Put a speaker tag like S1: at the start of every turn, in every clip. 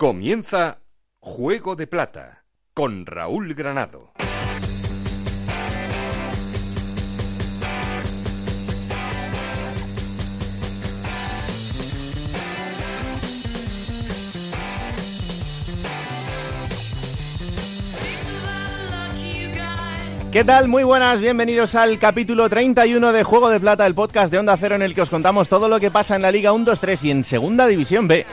S1: Comienza Juego de Plata con Raúl Granado.
S2: ¿Qué tal? Muy buenas, bienvenidos al capítulo 31 de Juego de Plata, el podcast de Onda Cero en el que os contamos todo lo que pasa en la Liga 1, 2, 3 y en Segunda División B.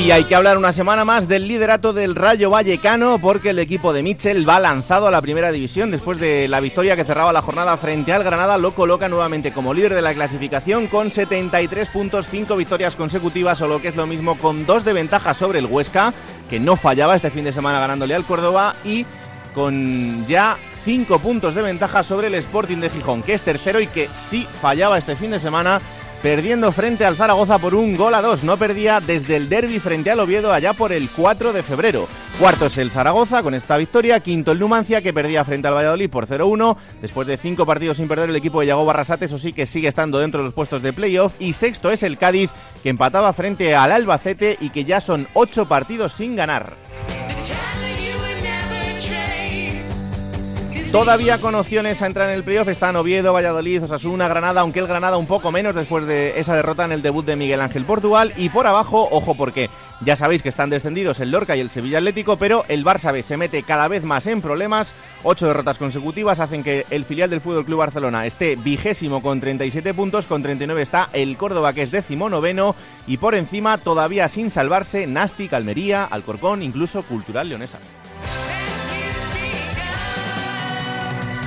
S2: Y hay que hablar una semana más del liderato del Rayo Vallecano porque el equipo de Mitchell va lanzado a la primera división después de la victoria que cerraba la jornada frente al Granada, lo coloca nuevamente como líder de la clasificación con 73 puntos, 5 victorias consecutivas o lo que es lo mismo con dos de ventaja sobre el Huesca, que no fallaba este fin de semana ganándole al Córdoba y con ya 5 puntos de ventaja sobre el Sporting de Gijón, que es tercero y que sí fallaba este fin de semana perdiendo frente al Zaragoza por un gol a dos. No perdía desde el derby frente al Oviedo allá por el 4 de febrero. Cuarto es el Zaragoza con esta victoria. Quinto el Numancia que perdía frente al Valladolid por 0-1. Después de cinco partidos sin perder el equipo de Yago Barrasate, eso sí que sigue estando dentro de los puestos de playoff. Y sexto es el Cádiz que empataba frente al Albacete y que ya son ocho partidos sin ganar. Todavía con opciones a entrar en el playoff están Oviedo, Valladolid, Osasuna, Granada, aunque el Granada un poco menos después de esa derrota en el debut de Miguel Ángel Portugal. Y por abajo, ojo porque ya sabéis que están descendidos el Lorca y el Sevilla Atlético, pero el Barça B se mete cada vez más en problemas. Ocho derrotas consecutivas hacen que el filial del Fútbol Club Barcelona esté vigésimo con 37 puntos, con 39 está el Córdoba que es décimo noveno y por encima todavía sin salvarse Nastic, Almería, Alcorcón, incluso Cultural Leonesa.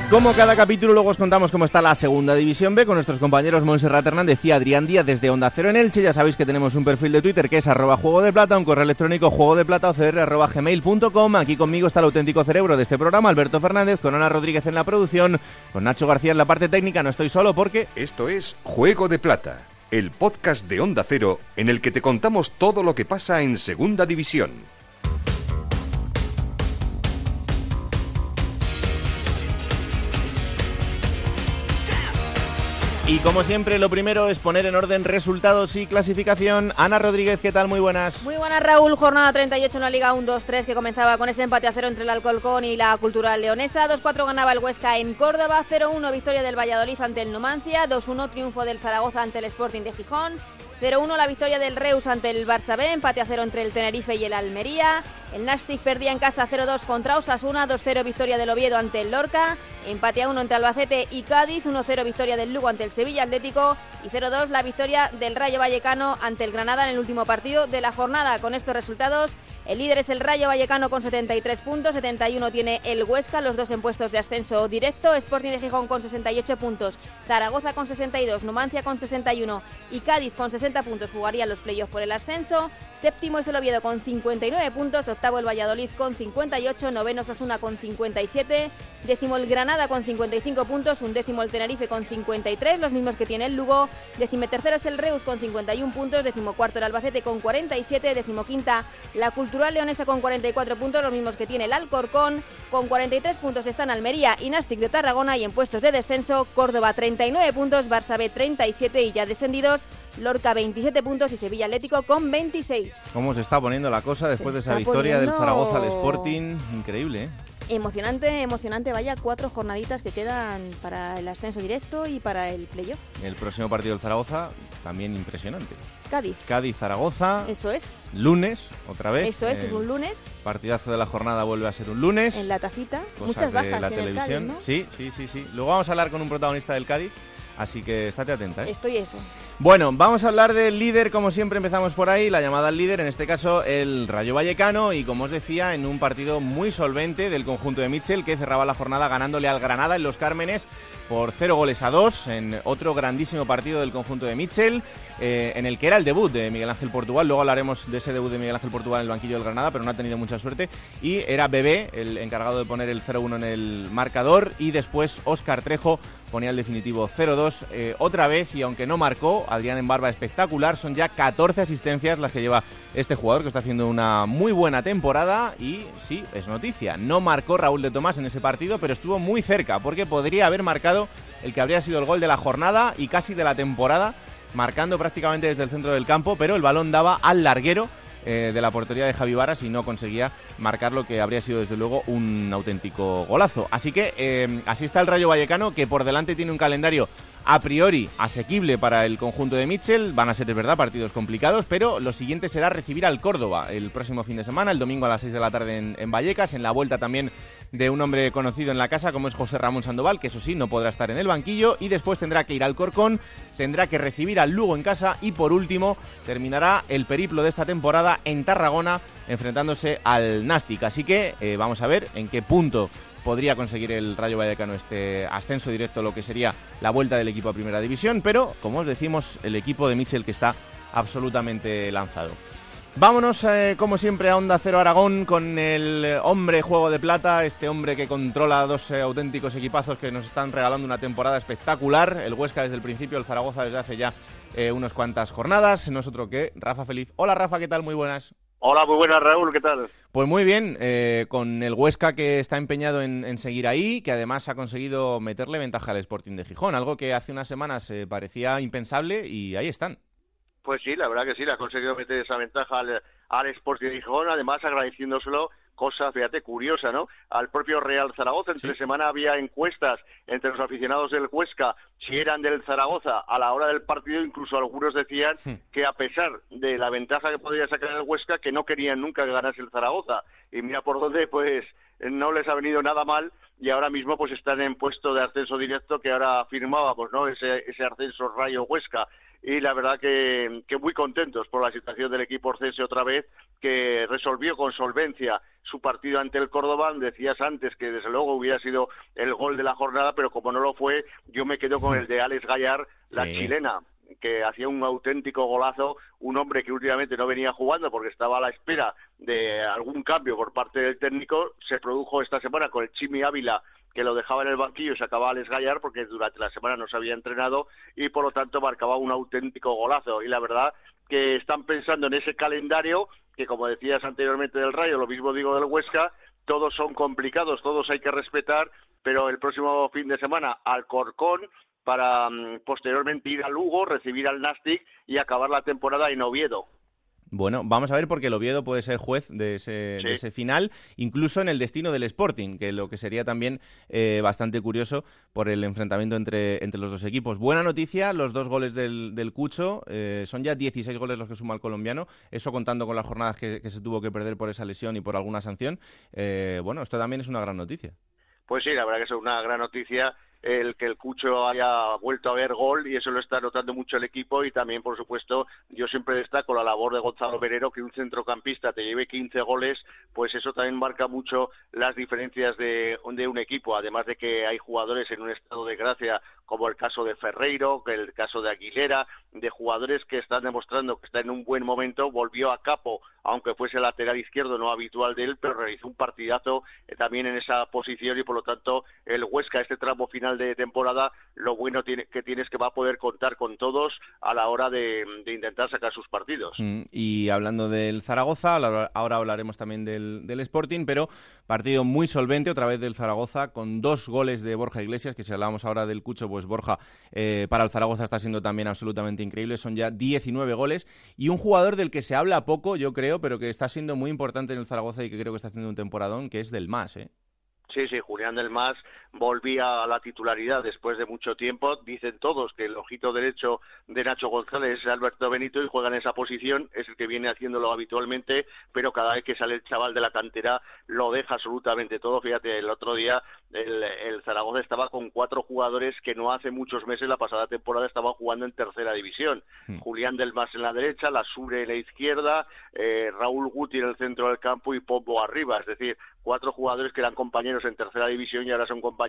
S2: Como cada capítulo, luego os contamos cómo está la segunda división B con nuestros compañeros Monserrat Hernández y Adrián Díaz desde Onda Cero en Elche. Ya sabéis que tenemos un perfil de Twitter que es arroba juego de plata, un correo electrónico juego de plata arroba gmail.com. Aquí conmigo está el auténtico cerebro de este programa, Alberto Fernández, con Ana Rodríguez en la producción, con Nacho García en la parte técnica. No estoy solo porque...
S1: Esto es Juego de Plata, el podcast de Onda Cero en el que te contamos todo lo que pasa en Segunda División.
S2: Y como siempre, lo primero es poner en orden resultados y clasificación. Ana Rodríguez, ¿qué tal? Muy buenas.
S3: Muy buenas, Raúl. Jornada 38 en la Liga 1-2-3 que comenzaba con ese empate a cero entre el Alcolcón y la Cultural Leonesa. 2-4 ganaba el Huesca en Córdoba. 0-1 victoria del Valladolid ante el Numancia. 2-1 triunfo del Zaragoza ante el Sporting de Gijón. 0-1 la victoria del Reus ante el Barça B, empate a 0 entre el Tenerife y el Almería. El Nastic perdía en casa 0-2 contra Osasuna, 2-0 victoria del Oviedo ante el Lorca, empate a 1 entre Albacete y Cádiz, 1-0 victoria del Lugo ante el Sevilla Atlético y 0-2 la victoria del Rayo Vallecano ante el Granada en el último partido de la jornada. Con estos resultados el líder es el Rayo Vallecano con 73 puntos, 71 tiene el Huesca, los dos en puestos de ascenso directo, Sporting de Gijón con 68 puntos, Zaragoza con 62, Numancia con 61 y Cádiz con 60 puntos jugarían los playoffs por el ascenso. Séptimo es el Oviedo con 59 puntos, octavo el Valladolid con 58, noveno Osasuna con 57, décimo el Granada con 55 puntos, un décimo el Tenerife con 53, los mismos que tiene el Lugo, décimo tercero es el Reus con 51 puntos, décimo cuarto el Albacete con 47, décimo quinta la Cultural Leonesa con 44 puntos, los mismos que tiene el Alcorcón, con 43 puntos están Almería y Nastic de Tarragona y en puestos de descenso Córdoba 39 puntos, Barça B 37 y ya descendidos Lorca 27 puntos y Sevilla Atlético con 26.
S2: ¿Cómo se está poniendo la cosa después de esa victoria del Zaragoza al Sporting? Increíble, ¿eh?
S3: Emocionante, emocionante, vaya cuatro jornaditas que quedan para el ascenso directo y para el playoff.
S2: El próximo partido del Zaragoza también impresionante.
S3: Cádiz.
S2: Cádiz, Zaragoza.
S3: Eso es.
S2: Lunes, otra vez.
S3: Eso es, es un lunes.
S2: Partidazo de la jornada vuelve a ser un lunes.
S3: En la tacita. Muchas bajas
S2: la televisión.
S3: Cádiz, ¿no?
S2: Sí, sí, sí, sí. Luego vamos a hablar con un protagonista del Cádiz. Así que estate atenta. ¿eh?
S3: Estoy eso.
S2: Bueno, vamos a hablar del líder, como siempre empezamos por ahí, la llamada al líder, en este caso el Rayo Vallecano, y como os decía, en un partido muy solvente del conjunto de Mitchell, que cerraba la jornada ganándole al Granada en Los Cármenes por cero goles a dos, en otro grandísimo partido del conjunto de Mitchell, eh, en el que era el debut de Miguel Ángel Portugal, luego hablaremos de ese debut de Miguel Ángel Portugal en el banquillo del Granada, pero no ha tenido mucha suerte, y era Bebé el encargado de poner el 0-1 en el marcador, y después Óscar Trejo ponía el definitivo 0-2 eh, otra vez y aunque no marcó, Adrián en barba espectacular, son ya 14 asistencias las que lleva este jugador que está haciendo una muy buena temporada. Y sí, es noticia, no marcó Raúl de Tomás en ese partido, pero estuvo muy cerca porque podría haber marcado el que habría sido el gol de la jornada y casi de la temporada marcando prácticamente desde el centro del campo, pero el balón daba al larguero eh, de la portería de Javi Varas y no conseguía marcar lo que habría sido desde luego un auténtico golazo. Así que eh, así está el Rayo Vallecano que por delante tiene un calendario a priori asequible para el conjunto de Mitchell. Van a ser, de verdad, partidos complicados, pero lo siguiente será recibir al Córdoba el próximo fin de semana, el domingo a las 6 de la tarde en, Vallecas, en la vuelta también de un hombre conocido en la casa como es José Ramón Sandoval, que eso sí, no podrá estar en el banquillo, y después tendrá que ir al Corcón, tendrá que recibir al Lugo en casa y por último terminará el periplo de esta temporada en Tarragona enfrentándose al Nastic. Así que eh, vamos a ver en qué punto podría conseguir el Rayo Vallecano este ascenso directo, lo que sería la vuelta del equipo a Primera División, pero como os decimos, el equipo de Michel que está absolutamente lanzado. Vámonos, eh, como siempre, a Onda Cero Aragón con el hombre juego de plata, este hombre que controla dos eh, auténticos equipazos que nos están regalando una temporada espectacular. El Huesca desde el principio, el Zaragoza desde hace ya eh, unas cuantas jornadas. No es otro que Rafa Feliz. Hola Rafa, ¿qué tal? Muy buenas.
S4: Hola, muy buenas Raúl, ¿qué tal?
S2: Pues muy bien, eh, con el Huesca que está empeñado en, seguir ahí, que además ha conseguido meterle ventaja al Sporting de Gijón, algo que hace unas semanas eh, parecía impensable y ahí están.
S4: Pues sí, la verdad que sí, le ha conseguido meter esa ventaja al, al Sporting de Gijón, además agradeciéndoselo cosa, fíjate, curiosa, ¿no? Al propio Real Zaragoza. Entre semana había encuestas entre los aficionados del Huesca si eran del Zaragoza a la hora del partido. Incluso algunos decían hmm. que a pesar de la ventaja que podría sacar el Huesca, que no querían nunca que ganase el Zaragoza. Y mira por dónde, pues no les ha venido nada mal y ahora mismo pues están en puesto de ascenso directo que ahora firmábamos, ¿no? Ese, ese ascenso Rayo Huesca y la verdad que, muy contentos por la situación del equipo orcense otra vez, que resolvió con solvencia su partido ante el Córdoba. Decías antes que desde luego hubiera sido el gol de la jornada, pero como no lo fue, yo me quedo con el de Alex Gallar, la chilena que hacía un auténtico golazo, un hombre que últimamente no venía jugando porque estaba a la espera de algún cambio por parte del técnico, se produjo esta semana con el Chimi Ávila que lo dejaba en el banquillo y se acababa Alex Gallar porque durante la semana no se había entrenado y por lo tanto marcaba un auténtico golazo. Y la verdad que están pensando en ese calendario que como decías anteriormente del Rayo, lo mismo digo del Huesca, todos son complicados, todos hay que respetar, pero el próximo fin de semana al Corcón para mm, posteriormente ir a Lugo, recibir al Nastic y acabar la temporada en Oviedo.
S2: Bueno, vamos a ver porque el Oviedo puede ser juez de ese, final, incluso en el destino del Sporting, que lo que sería también eh, bastante curioso por el enfrentamiento entre, entre los dos equipos. Buena noticia, los dos goles del, del Cucho, eh, son ya 16 goles los que suma el colombiano, eso contando con las jornadas que, se tuvo que perder por esa lesión y por alguna sanción. Eh, bueno, esto también es una gran noticia.
S4: Pues sí, la verdad que es una gran noticia el que el Cucho haya vuelto a ver gol y eso lo está notando mucho el equipo y también, por supuesto, yo siempre destaco la labor de Gonzalo Verero, que un centrocampista te lleve 15 goles, pues eso también marca mucho las diferencias de, de un equipo, además de que hay jugadores en un estado de gracia como el caso de Ferreiro, el caso de Aguilera, de jugadores que están demostrando que está en un buen momento, volvió a Capo, aunque fuese lateral izquierdo no habitual de él, pero realizó un partidazo eh, también en esa posición y por lo tanto el Huesca este tramo final de temporada lo bueno tiene, que tiene es que va a poder contar con todos a la hora de, intentar sacar sus partidos.
S2: Mm, y hablando del Zaragoza, ahora hablaremos también del, del Sporting, pero partido muy solvente otra vez del Zaragoza con dos goles de Borja Iglesias, que si hablamos ahora del Cucho, pues Borja eh, para el Zaragoza está siendo también absolutamente increíble. Son ya 19 goles y un jugador del que se habla poco, yo creo, pero que está siendo muy importante en el Zaragoza y que creo que está haciendo un temporadón, que es del Más. ¿eh?
S4: Sí, sí, Julián del Más volvía a la titularidad después de mucho tiempo. Dicen todos que el ojito derecho de Nacho González es Alberto Benito y juega en esa posición, es el que viene haciéndolo habitualmente, pero cada vez que sale el chaval de la cantera lo deja absolutamente todo. Fíjate, el otro día el, Zaragoza estaba con cuatro jugadores que no hace muchos meses, la pasada temporada, estaban jugando en tercera división. Hmm. Julián del Mas en la derecha, la Sure en la izquierda, eh, Raúl Guti en el centro del campo y Pombo arriba. Es decir, cuatro jugadores que eran compañeros en tercera división y ahora son compañeros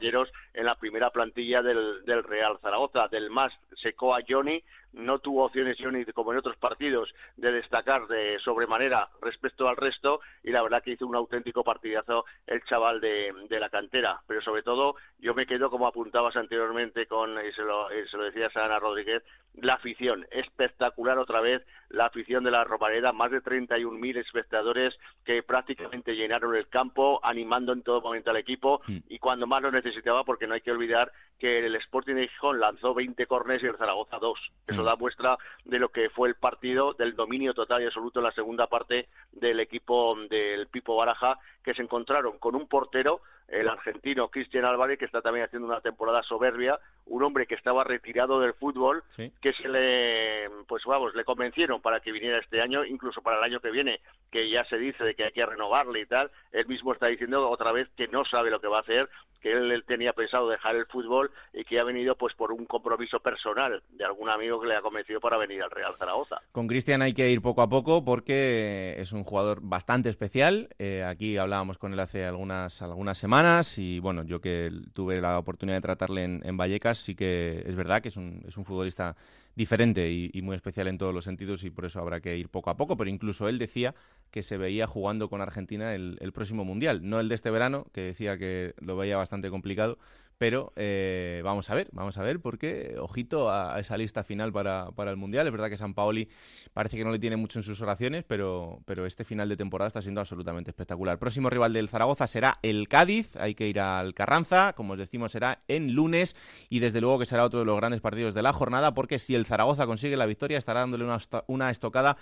S4: en la primera plantilla del, del Real Zaragoza. Del Mas secó a Johnny, no tuvo opciones Johnny como en otros partidos de destacar de sobremanera respecto al resto y la verdad que hizo un auténtico partidazo el chaval de, de la cantera pero sobre todo yo me quedo como apuntabas anteriormente con y se lo, se lo decías a Ana Rodríguez la afición espectacular otra vez la afición de la Romareda más de 31.000 espectadores que prácticamente llenaron el campo animando en todo momento al equipo mm. y cuando más lo necesitaba porque no hay que olvidar que el Sporting de Gijón lanzó 20 corners y el Zaragoza 2. Eso da muestra de lo que fue el partido, del dominio total y absoluto en la segunda parte del equipo del Pipo Baraja, que se encontraron con un portero el argentino Cristian Álvarez, que está también haciendo una temporada soberbia, un hombre que estaba retirado del fútbol, que se le, pues vamos, le convencieron para que viniera este año, incluso para el año que viene, que ya se dice de que hay que renovarle y tal, él mismo está diciendo otra vez que no sabe lo que va a hacer, que él, tenía pensado dejar el fútbol y que ha venido pues por un compromiso personal de algún amigo que le ha convencido para venir al Real Zaragoza.
S2: Con Cristian hay que ir poco a poco porque es un jugador bastante especial. Eh, aquí hablábamos con él hace algunas, algunas semanas y bueno, yo que tuve la oportunidad de tratarle en, en Vallecas, sí que es verdad que es un, es un futbolista diferente y, muy especial en todos los sentidos y por eso habrá que ir poco a poco. Pero incluso él decía que se veía jugando con Argentina el, el próximo Mundial, no el de este verano, que decía que lo veía bastante complicado, pero eh, vamos a ver, vamos a ver, porque ojito a, esa lista final para, para, el Mundial. Es verdad que San Paoli parece que no le tiene mucho en sus oraciones, pero, pero este final de temporada está siendo absolutamente espectacular. Próximo rival del Zaragoza será el Cádiz, hay que ir al Carranza, como os decimos, será en lunes y desde luego que será otro de los grandes partidos de la jornada, porque si el Zaragoza consigue la victoria estará dándole una, una estocada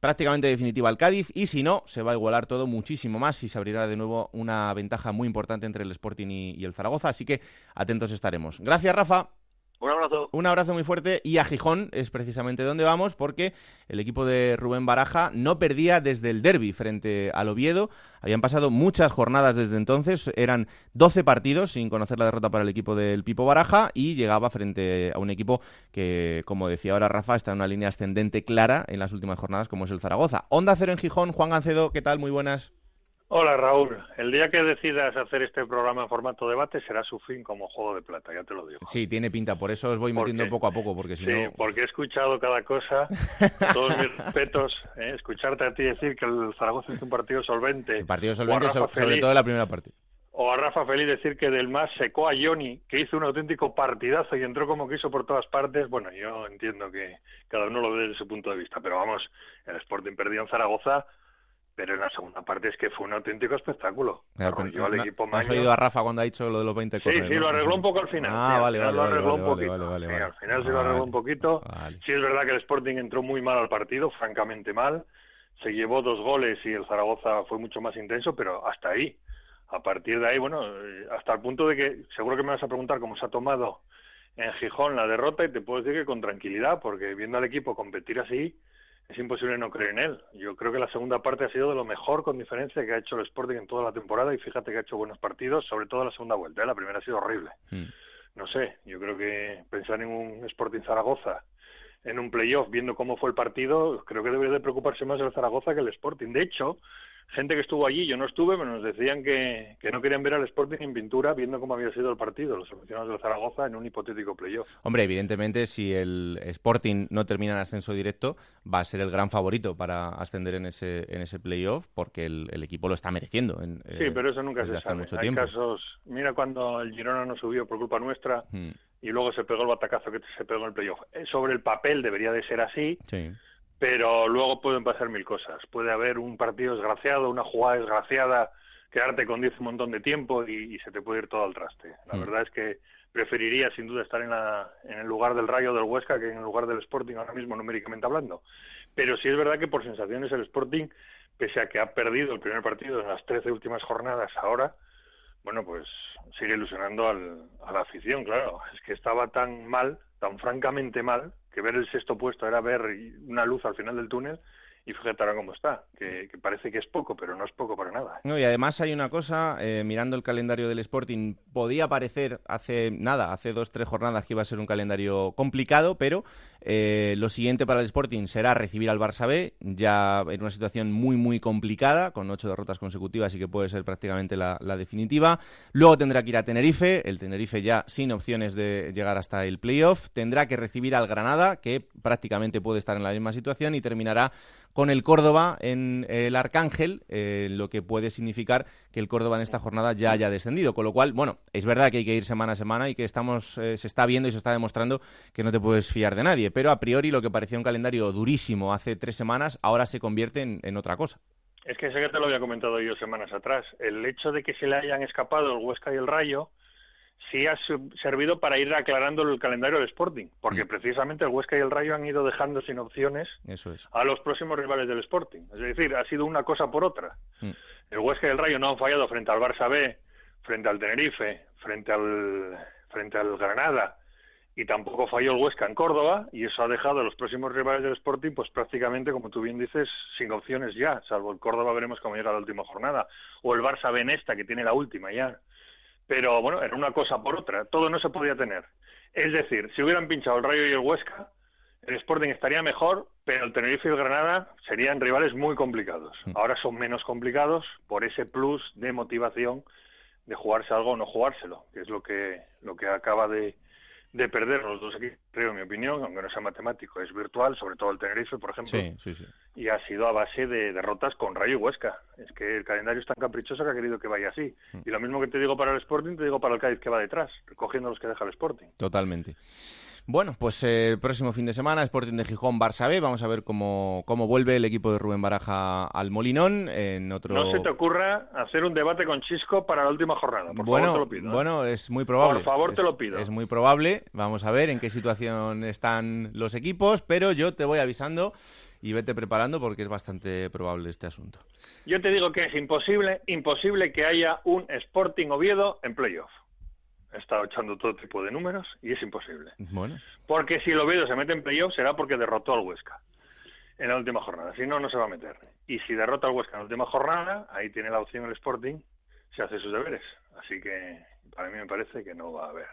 S2: prácticamente definitiva al Cádiz y si no, se va a igualar todo muchísimo más y se abrirá de nuevo una ventaja muy importante entre el Sporting y, el Zaragoza, así que atentos estaremos. Gracias, Rafa.
S4: Un abrazo.
S2: Un abrazo muy fuerte y a Gijón es precisamente donde vamos porque el equipo de Rubén Baraja no perdía desde el derby frente al Oviedo. Habían pasado muchas jornadas desde entonces, eran 12 partidos sin conocer la derrota para el equipo del Pipo Baraja y llegaba frente a un equipo que, como decía ahora Rafa, está en una línea ascendente clara en las últimas jornadas como es el Zaragoza. Onda Cero en Gijón, Juan Gancedo, ¿qué tal? Muy buenas.
S5: Hola Raúl, el día que decidas hacer este programa en formato debate será su fin como juego de plata, ya te lo digo.
S2: Sí, tiene pinta, por eso os voy metiendo poco a poco, porque si
S5: sí, porque he escuchado cada cosa, todos mis respetos, ¿eh? escucharte a ti decir que el Zaragoza es un partido solvente.
S2: El partido solvente sobre, todo en la primera parte.
S5: O a Rafa Feliz decir que del más secó a Johnny, que hizo un auténtico partidazo y entró como quiso por todas partes. Bueno, yo entiendo que cada uno lo ve desde su punto de vista, pero vamos, el Sporting perdió en Zaragoza pero en la segunda parte es que fue un auténtico espectáculo.
S2: Claro, equipo ¿Has oído a Rafa cuando ha dicho lo de los 20
S5: Sí, sí, lo arregló un poco al final.
S2: Ah, vale,
S5: vale, poquito. al final sí lo arregló un poquito. Sí es verdad que el Sporting entró muy mal al partido, francamente mal. Se llevó dos goles y el Zaragoza fue mucho más intenso, pero hasta ahí. A partir de ahí, bueno, hasta el punto de que seguro que me vas a preguntar cómo se ha tomado en Gijón la derrota y te puedo decir que con tranquilidad, porque viendo al equipo competir así, es imposible no creer en él. Yo creo que la segunda parte ha sido de lo mejor con diferencia que ha hecho el Sporting en toda la temporada y fíjate que ha hecho buenos partidos, sobre todo la segunda vuelta. ¿eh? La primera ha sido horrible. Mm. No sé, yo creo que pensar en un Sporting Zaragoza en un playoff, viendo cómo fue el partido, creo que debería de preocuparse más el Zaragoza que el Sporting. De hecho, gente que estuvo allí, yo no estuve, pero nos decían que, que, no querían ver al Sporting en pintura viendo cómo había sido el partido, los aficionados del Zaragoza, en un hipotético playoff.
S2: Hombre, evidentemente, si el Sporting no termina en ascenso directo, va a ser el gran favorito para ascender en ese, en ese playoff, porque el, equipo lo está mereciendo. En,
S5: sí, eh, pero eso nunca se sabe. Mucho Hay casos, mira cuando el Girona no subió por culpa nuestra hmm. y luego se pegó el batacazo que se pegó en el playoff. Eh, sobre el papel debería de ser así.
S2: Sí
S5: pero luego pueden pasar mil cosas. Puede haber un partido desgraciado, una jugada desgraciada, quedarte con 10 un montón de tiempo y, se te puede ir todo al traste. La mm. verdad es que preferiría sin duda estar en, la, en el lugar del Rayo del Huesca que en el lugar del Sporting ahora mismo numéricamente hablando. Pero sí es verdad que por sensaciones el Sporting, pese a que ha perdido el primer partido en las 13 últimas jornadas ahora, bueno, pues sigue ilusionando al, a la afición, claro. Es que estaba tan mal, tan francamente mal, que ver el sexto puesto era ver una luz al final del túnel y fíjate ahora cómo está, que, parece que es poco, pero no es poco para nada.
S2: No, y además hay una cosa, eh, mirando el calendario del Sporting, podía parecer hace nada, hace dos, tres jornadas que iba a ser un calendario complicado, pero eh, lo siguiente para el Sporting será recibir al Barça B, ya en una situación muy, muy complicada, con ocho derrotas consecutivas y que puede ser prácticamente la, definitiva. Luego tendrá que ir a Tenerife, el Tenerife ya sin opciones de llegar hasta el playoff. Tendrá que recibir al Granada, que prácticamente puede estar en la misma situación, y terminará con el Córdoba en el Arcángel, eh, lo que puede significar que el Córdoba en esta jornada ya haya descendido. Con lo cual, bueno, es verdad que hay que ir semana a semana y que estamos, eh, se está viendo y se está demostrando que no te puedes fiar de nadie. Pero a priori lo que parecía un calendario durísimo hace tres semanas, ahora se convierte en, en otra cosa.
S5: Es que sé que te lo había comentado yo semanas atrás. El hecho de que se le hayan escapado el Huesca y el Rayo sí ha servido para ir aclarando el calendario del Sporting, porque mm. precisamente el Huesca y el Rayo han ido dejando sin opciones a los próximos rivales del Sporting. Es decir, ha sido una cosa por otra. Mm. El Huesca y el Rayo no han fallado frente al Barça B, frente al Tenerife, frente al, frente al Granada, y tampoco falló el Huesca en Córdoba, y eso ha dejado a los próximos rivales del Sporting, pues prácticamente, como tú bien dices, sin opciones ya, salvo el Córdoba veremos cómo llega la última jornada, o el Barça Benesta, que tiene la última ya. Pero bueno, era una cosa por otra, todo no se podía tener. Es decir, si hubieran pinchado el Rayo y el Huesca, el Sporting estaría mejor, pero el Tenerife y el Granada serían rivales muy complicados. Mm. Ahora son menos complicados por ese plus de motivación de jugarse algo o no jugárselo, que es lo que, lo que acaba de, de perder los dos equipos, creo, en mi opinión, aunque no sea matemático, es virtual, sobre todo el Tenerife, por ejemplo.
S2: Sí, sí, sí.
S5: Y ha sido a base de derrotas con Rayo y Huesca. Es que el calendario es tan caprichoso que ha querido que vaya así. Mm. Y lo mismo que te digo para el Sporting, te digo para el Cádiz que va detrás, recogiendo los que deja el Sporting.
S2: Totalmente. Bueno, pues eh, el próximo fin de semana, Sporting de Gijón, Barça B. Vamos a ver cómo, cómo vuelve el equipo de Rubén Baraja al Molinón. En otro...
S5: No se te ocurra hacer un debate con Chisco para la última jornada. Por bueno, favor, te lo pido.
S2: ¿eh? Bueno, es muy probable.
S5: Por favor,
S2: te
S5: lo pido.
S2: Es muy probable. Vamos a ver en qué situación están los equipos, pero yo te voy avisando y vete preparando porque es bastante probable este asunto.
S5: Yo te digo que es imposible, imposible que haya un Sporting Oviedo en playoff he estado echando todo tipo de números y es imposible.
S2: Bueno.
S5: Porque si el Oviedo se mete en playoff será porque derrotó al Huesca en la última jornada. Si no, no se va a meter. Y si derrota al Huesca en la última jornada, ahí tiene la opción el Sporting, se hace sus deberes. Así que para mí me parece que no va a haber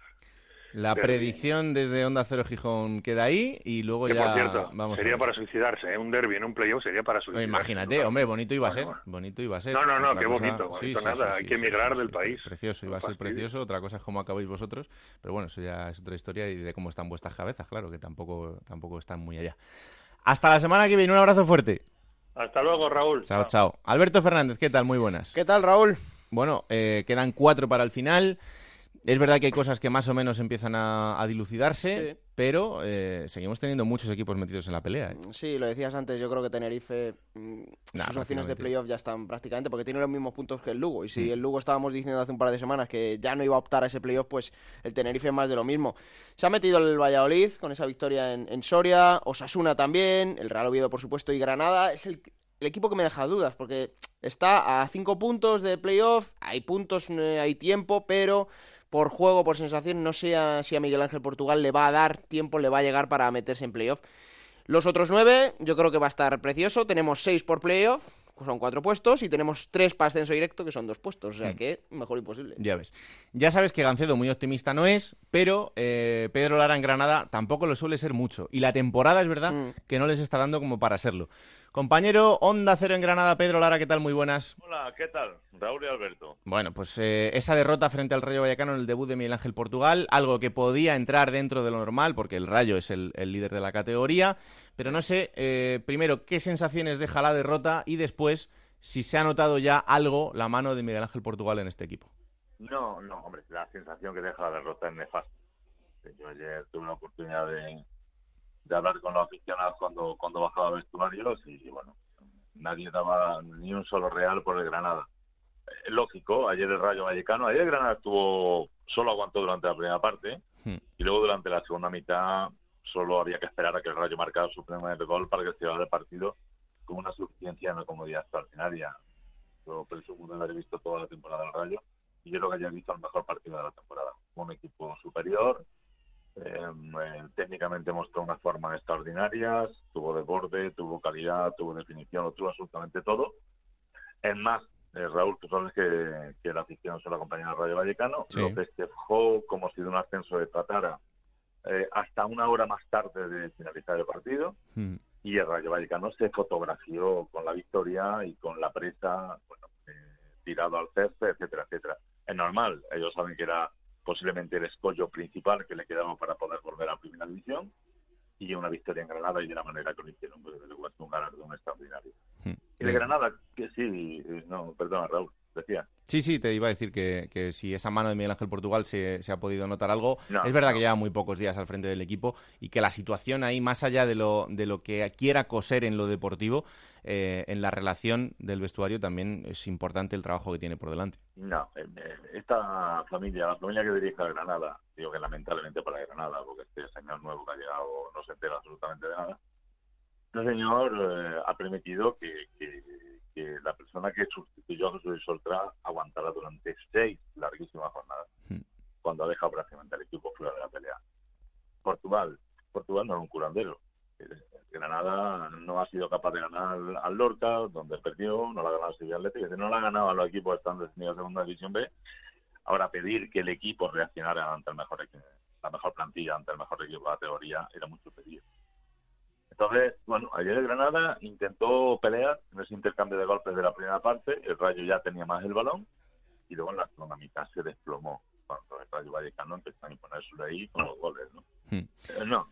S2: la predicción desde Onda Cero Gijón queda ahí y luego ya
S5: por cierto, vamos sería para suicidarse, ¿eh? un derby en un playoff sería para suicidarse.
S2: Imagínate, hombre, bonito iba a ser, bonito iba a ser.
S5: No, no, no, qué bonito, bonito nada, hay que emigrar del país.
S2: Precioso, iba a ser precioso, otra cosa es cómo acabáis vosotros, pero bueno, eso ya es otra historia y de cómo están vuestras cabezas, claro, que tampoco tampoco están muy allá. Hasta la semana que viene, un abrazo fuerte.
S5: Hasta luego, Raúl.
S2: Chao, chao. Alberto Fernández, ¿qué tal? Muy buenas.
S6: ¿Qué tal, Raúl?
S2: Bueno, eh, quedan cuatro para el final. Es verdad que hay cosas que más o menos empiezan a, dilucidarse, pero eh, seguimos teniendo muchos equipos metidos en la pelea. ¿eh?
S6: Sí, lo decías antes, yo creo que Tenerife, mm, sus opciones de playoff ya están prácticamente, porque tiene los mismos puntos que el Lugo. Y si mm. el Lugo estábamos diciendo hace un par de semanas que ya no iba a optar a ese playoff, pues el Tenerife es más de lo mismo. Se ha metido el Valladolid con esa victoria en, en Soria, Osasuna también, el Real Oviedo por supuesto y Granada. Es el, el equipo que me deja dudas, porque está a cinco puntos de playoff, hay puntos, eh, hay tiempo, pero por juego, por sensación, no sé si a Miguel Ángel Portugal le va a dar tiempo, le va a llegar para meterse en playoff. Los otros nueve, yo creo que va a estar precioso. Tenemos seis por playoff, son cuatro puestos, y tenemos tres para ascenso directo, que son dos puestos. O sea mm. que mejor imposible.
S2: Ya ves. Ya sabes que Gancedo muy optimista no es, pero eh, Pedro Lara en Granada tampoco lo suele ser mucho. Y la temporada es verdad mm. que no les está dando como para serlo. Compañero Onda Cero en Granada, Pedro Lara, ¿qué tal? Muy buenas.
S7: Hola, ¿qué tal? Raúl y Alberto.
S2: Bueno, pues eh, esa derrota frente al Rayo Vallecano en el debut de Miguel Ángel Portugal, algo que podía entrar dentro de lo normal, porque el Rayo es el, líder de la categoría, pero no sé, eh, primero, qué sensaciones deja la derrota y después, si se ha notado ya algo la mano de Miguel Ángel Portugal en este equipo.
S7: No, no, hombre, la sensación que deja la derrota es nefasta. Yo ayer tuve la oportunidad de de hablar con los aficionados cuando, cuando bajaba vestuarios y, bueno, nadie daba ni un solo real por el Granada. Es lógico, ayer el Rayo Vallecano, ayer el Granada estuvo, solo aguantó durante la primera parte hmm. y luego durante la segunda mitad solo había que esperar a que el Rayo marcara su primer gol para que se llevara el partido con una suficiencia en la comodidad extraordinaria. Yo presumo de haber visto toda la temporada del Rayo y yo creo que haya visto el mejor partido de la temporada. Un equipo superior, eh, técnicamente mostró unas formas extraordinarias, tuvo desborde, tuvo calidad, tuvo definición, lo tuvo absolutamente todo. Es más, eh, Raúl, tú sabes que, la afición se la acompaña al Radio Vallecano, lo festejó como si de un ascenso de tratara eh, hasta una hora más tarde de finalizar el partido. Hmm. Y el Rayo Vallecano se fotografió con la victoria y con la presa, bueno, tirado al césped, etcétera, etcétera. Es normal, ellos saben que era posiblemente el escollo principal que le quedaba para poder volver a Primera División y una victoria en Granada y de la manera que lo hicieron, pues desde un galardón extraordinario. Hmm. Y de Granada, que sí, no, perdona Raúl, decía.
S2: Sí, sí, te iba a decir que, si esa mano de Miguel Ángel Portugal se, ha podido notar algo, es verdad que lleva muy pocos días al frente del equipo y que la situación ahí, más allá de lo, de lo que quiera coser en lo deportivo, eh, en la relación del vestuario también es importante el trabajo que tiene por delante.
S7: No, eh, eh, esta familia, la familia que dirige a Granada, digo que lamentablemente para Granada, porque este señor nuevo que ha llegado no se entera absolutamente de nada, este señor ha permitido que, la persona que sustituyó a José Soltra aguantara durante seis larguísimas jornadas, hmm. cuando ha dejado prácticamente el equipo fuera de la pelea. Portugal, Portugal no es un curandero, Granada no ha sido capaz de ganar al Lorca, donde perdió, no la ha ganado Sevilla Atlético, no la ha ganado a los equipos que están definidos en segunda división B. Ahora pedir que el equipo reaccionara ante el mejor la mejor plantilla, ante el mejor equipo de la teoría, era mucho pedir. Entonces, bueno, ayer el Granada intentó pelear en ese intercambio de golpes de la primera parte, el Rayo ya tenía más el balón y luego en la segunda mitad se desplomó cuando el Rayo Vallecano empezó a imponerse ahí con los goles, ¿no? Hmm. Eh, no,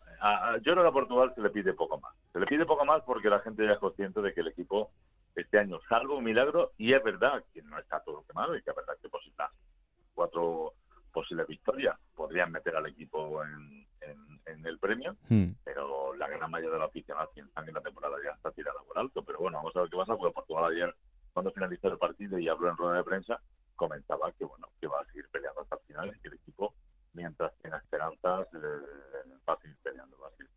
S7: yo creo que a Portugal se le pide poco más. Se le pide poco más porque la gente ya es consciente de que el equipo este año, salvo un milagro, y es verdad que no está todo quemado y que es verdad que posibles cuatro posibles victorias podrían meter al equipo en, el premio, hmm. pero la gran mayoría de la aficionados piensan que la temporada ya está tirada por alto. Pero bueno, vamos a ver qué pasa, porque Portugal ayer, cuando finalizó el partido y habló en rueda de prensa, comentaba que bueno que va a seguir peleando hasta el final y que el equipo, mientras tenga esperanzas, eh, va a seguir peleando. Va a seguir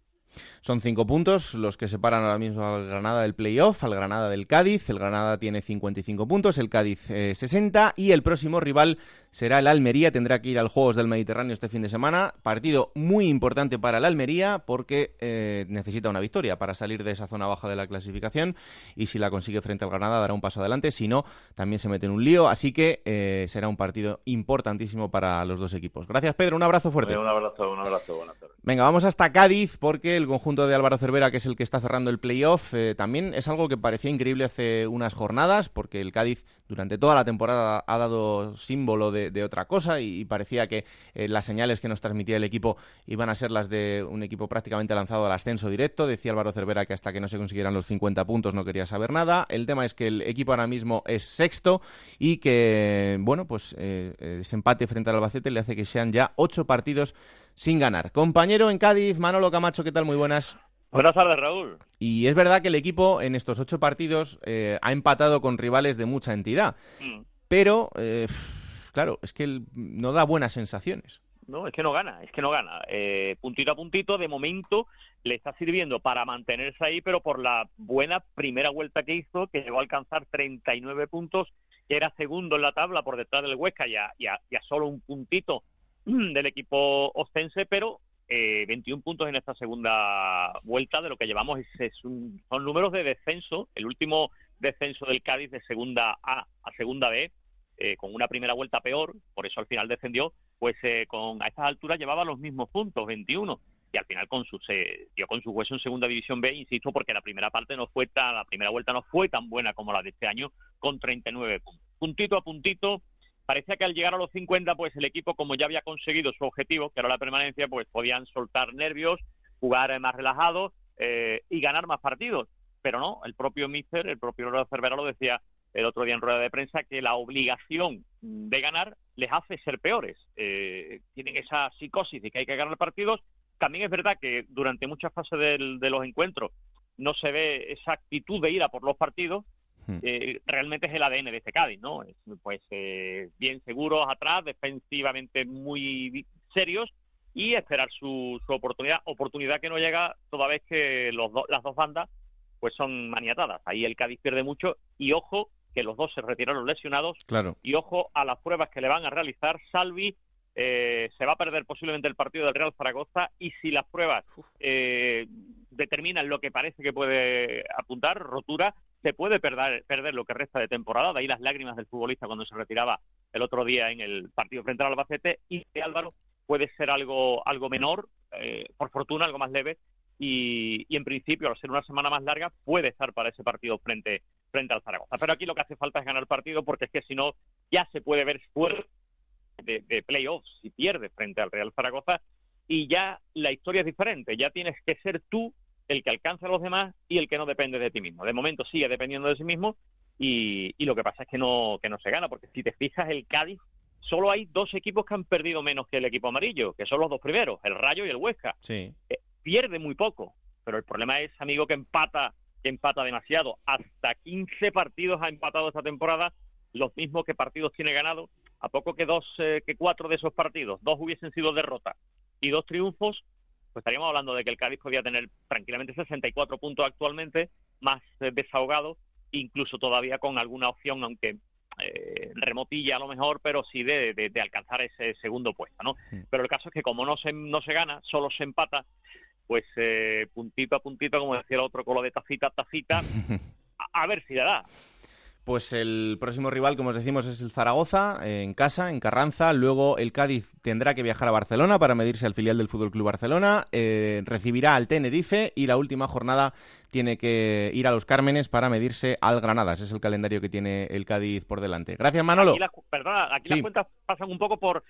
S2: son cinco puntos los que separan ahora mismo al Granada del playoff, al Granada del Cádiz. El Granada tiene 55 puntos, el Cádiz 60 eh, y el próximo rival será el Almería. Tendrá que ir al Juegos del Mediterráneo este fin de semana. Partido muy importante para el Almería porque eh, necesita una victoria para salir de esa zona baja de la clasificación y si la consigue frente al Granada dará un paso adelante. Si no, también se mete en un lío. Así que eh, será un partido importantísimo para los dos equipos. Gracias, Pedro. Un abrazo fuerte.
S7: Un abrazo, un abrazo. Buenas tardes.
S2: Venga, vamos hasta Cádiz porque el conjunto de Álvaro Cervera, que es el que está cerrando el playoff, eh, también es algo que parecía increíble hace unas jornadas, porque el Cádiz durante toda la temporada ha dado símbolo de, otra cosa y, parecía que eh, las señales que nos transmitía el equipo iban a ser las de un equipo prácticamente lanzado al ascenso directo. Decía Álvaro Cervera que hasta que no se consiguieran los 50 puntos no quería saber nada. El tema es que el equipo ahora mismo es sexto y que, bueno, pues eh, ese empate frente al Albacete le hace que sean ya ocho partidos sin ganar. Compañero en Cádiz, Manolo Camacho, ¿qué tal? Muy buenas.
S8: Buenas tardes, Raúl.
S2: Y es verdad que el equipo en estos ocho partidos eh, ha empatado con rivales de mucha entidad. Mm. Pero, eh, claro, es que no da buenas sensaciones.
S8: No, es que no gana, es que no gana. Eh, puntito a puntito, de momento le está sirviendo para mantenerse ahí, pero por la buena primera vuelta que hizo, que llegó a alcanzar 39 puntos, que era segundo en la tabla por detrás del Huesca y a solo un puntito del equipo ostense, pero eh, 21 puntos en esta segunda vuelta de lo que llevamos es, son números de descenso, el último descenso del Cádiz de segunda A a segunda B, eh, con una primera vuelta peor, por eso al final descendió, pues eh, con a estas alturas llevaba los mismos puntos, 21, y al final con su, se dio con su hueso en segunda división B, insisto, porque la primera parte no fue tan, la primera vuelta no fue tan buena como la de este año, con 39 puntos. Puntito a puntito, parecía que al llegar a los 50, pues el equipo, como ya había conseguido su objetivo, que era la permanencia, pues podían soltar nervios, jugar más relajado eh, y ganar más partidos. Pero no, el propio Mister, el propio Cervera lo decía el otro día en rueda de prensa, que la obligación de ganar les hace ser peores. Eh, tienen esa psicosis de que hay que ganar partidos. También es verdad que durante muchas fases de los encuentros no se ve esa actitud de ir a por los partidos. Eh, realmente es el ADN de este Cádiz, ¿no? pues eh, bien seguros atrás, defensivamente muy serios y esperar su, su oportunidad, oportunidad que no llega toda vez que los las dos bandas pues son maniatadas. Ahí el Cádiz pierde mucho y ojo que los dos se retiraron lesionados
S2: claro.
S8: y ojo a las pruebas que le van a realizar Salvi eh, se va a perder posiblemente el partido del Real Zaragoza y si las pruebas eh, determinan lo que parece que puede apuntar, rotura, se puede perder, perder lo que resta de temporada, de ahí las lágrimas del futbolista cuando se retiraba el otro día en el partido frente al Albacete. Y que Álvaro puede ser algo, algo menor, eh, por fortuna algo más leve. Y, en principio al ser una semana más larga puede estar para ese partido frente, frente al Zaragoza. Pero aquí lo que hace falta es ganar el partido porque es que si no ya se puede ver fuera de, playoffs si pierde frente al Real Zaragoza. Y ya la historia es diferente, ya tienes que ser tú el que alcanza a los demás y el que no depende de ti mismo. De momento sigue dependiendo de sí mismo y, y lo que pasa es que no, que no se gana, porque si te fijas, el Cádiz solo hay dos equipos que han perdido menos que el equipo amarillo, que son los dos primeros, el Rayo y el Huesca.
S2: Sí.
S8: Eh, pierde muy poco, pero el problema es, amigo, que empata, que empata demasiado. Hasta 15 partidos ha empatado esta temporada, los mismos que partidos tiene ganado. A poco que dos, eh, que cuatro de esos partidos, dos hubiesen sido derrotas y dos triunfos, pues estaríamos hablando de que el Cádiz podía tener tranquilamente 64 puntos actualmente, más eh, desahogado, incluso todavía con alguna opción, aunque eh, remotilla a lo mejor, pero sí de, de, alcanzar ese segundo puesto, ¿no? Pero el caso es que como no se, no se gana, solo se empata, pues eh, puntito a puntito, como decía el otro, con lo de tacita a tacita, a, a ver si le da.
S2: Pues el próximo rival, como os decimos, es el Zaragoza, en casa, en Carranza. Luego el Cádiz tendrá que viajar a Barcelona para medirse al filial del Fútbol Club Barcelona. Eh, recibirá al Tenerife y la última jornada tiene que ir a los Cármenes para medirse al Granada. Ese es el calendario que tiene el Cádiz por delante. Gracias, Manolo.
S8: Aquí perdona, aquí las cuentas pasan un poco por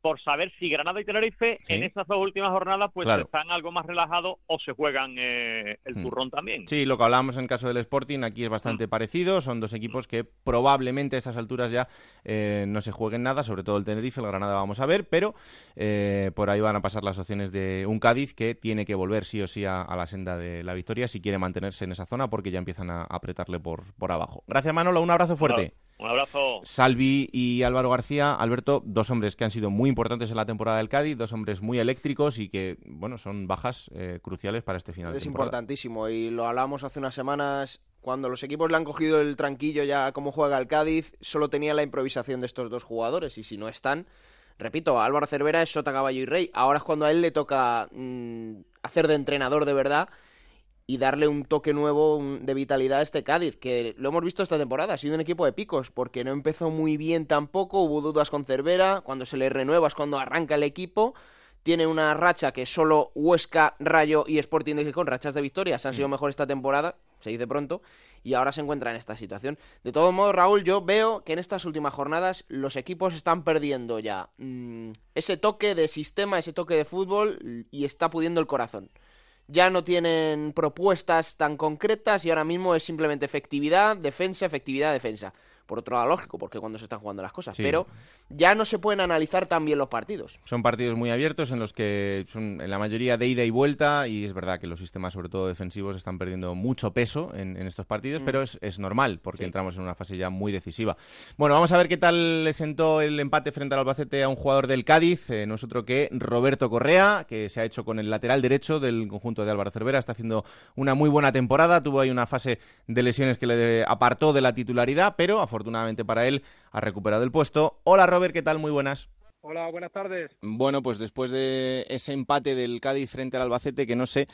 S8: por saber si Granada y Tenerife en estas dos últimas jornadas pues están algo más relajados o se juegan eh, el hmm. turrón también.
S2: Sí, lo que hablábamos en el caso del Sporting aquí es bastante hmm. parecido. Son dos equipos que probablemente a estas alturas ya eh, no se jueguen nada, sobre todo el Tenerife, el Granada vamos a ver, pero eh, por ahí van a pasar las opciones de un Cádiz que tiene que volver sí o sí a, la senda de la victoria si quiere mantenerse en esa zona porque ya empiezan a apretarle por, por abajo. Gracias Manolo, un abrazo fuerte.
S8: Un abrazo.
S2: Salvi y Álvaro García, Alberto, dos hombres que han sido muy importantes en la temporada del Cádiz, dos hombres muy eléctricos y que, bueno, son bajas eh, cruciales para este final.
S6: Es
S2: de
S6: importantísimo y lo hablamos hace unas semanas. Cuando los equipos le han cogido el tranquillo ya como juega el Cádiz, solo tenía la improvisación de estos dos jugadores y si no están, repito, Álvaro Cervera es sota, caballo y rey. Ahora es cuando a él le toca mm, hacer de entrenador de verdad y darle un toque nuevo de vitalidad a este Cádiz, que lo hemos visto esta temporada, ha sido un equipo de picos, porque no empezó muy bien tampoco, hubo dudas con Cervera, cuando se le renueva es cuando arranca el equipo, tiene una racha que solo Huesca, Rayo y Sporting de Gijón, rachas de victorias, han sido mm. mejor esta temporada, se dice pronto, y ahora se encuentra en esta situación. De todo modo, Raúl, yo veo que en estas últimas jornadas los equipos están perdiendo ya mm, ese toque de sistema, ese toque de fútbol, y está pudiendo el corazón ya no tienen propuestas tan concretas y ahora mismo es simplemente efectividad, defensa, efectividad, defensa por otro lado lógico, porque cuando se están jugando las cosas, pero ya no se pueden analizar tan bien los partidos.
S2: Son partidos muy abiertos en los que son en la mayoría de ida y vuelta y es verdad que los sistemas, sobre todo defensivos, están perdiendo mucho peso en, estos partidos, mm. pero es, normal porque entramos en una fase ya muy decisiva. Bueno, vamos a ver qué tal le sentó el empate frente al Albacete a un jugador del Cádiz, eh, nosotros que Roberto Correa, que se ha hecho con el lateral derecho del conjunto de Álvaro Cervera, está haciendo una muy buena temporada, tuvo ahí una fase de lesiones que le apartó de la titularidad, pero afortunadamente afortunadamente para él, ha recuperado el puesto. Hola Robert, ¿qué tal? Muy buenas.
S9: Hola, buenas tardes.
S2: Bueno, pues después de ese empate del Cádiz frente al Albacete, que no sé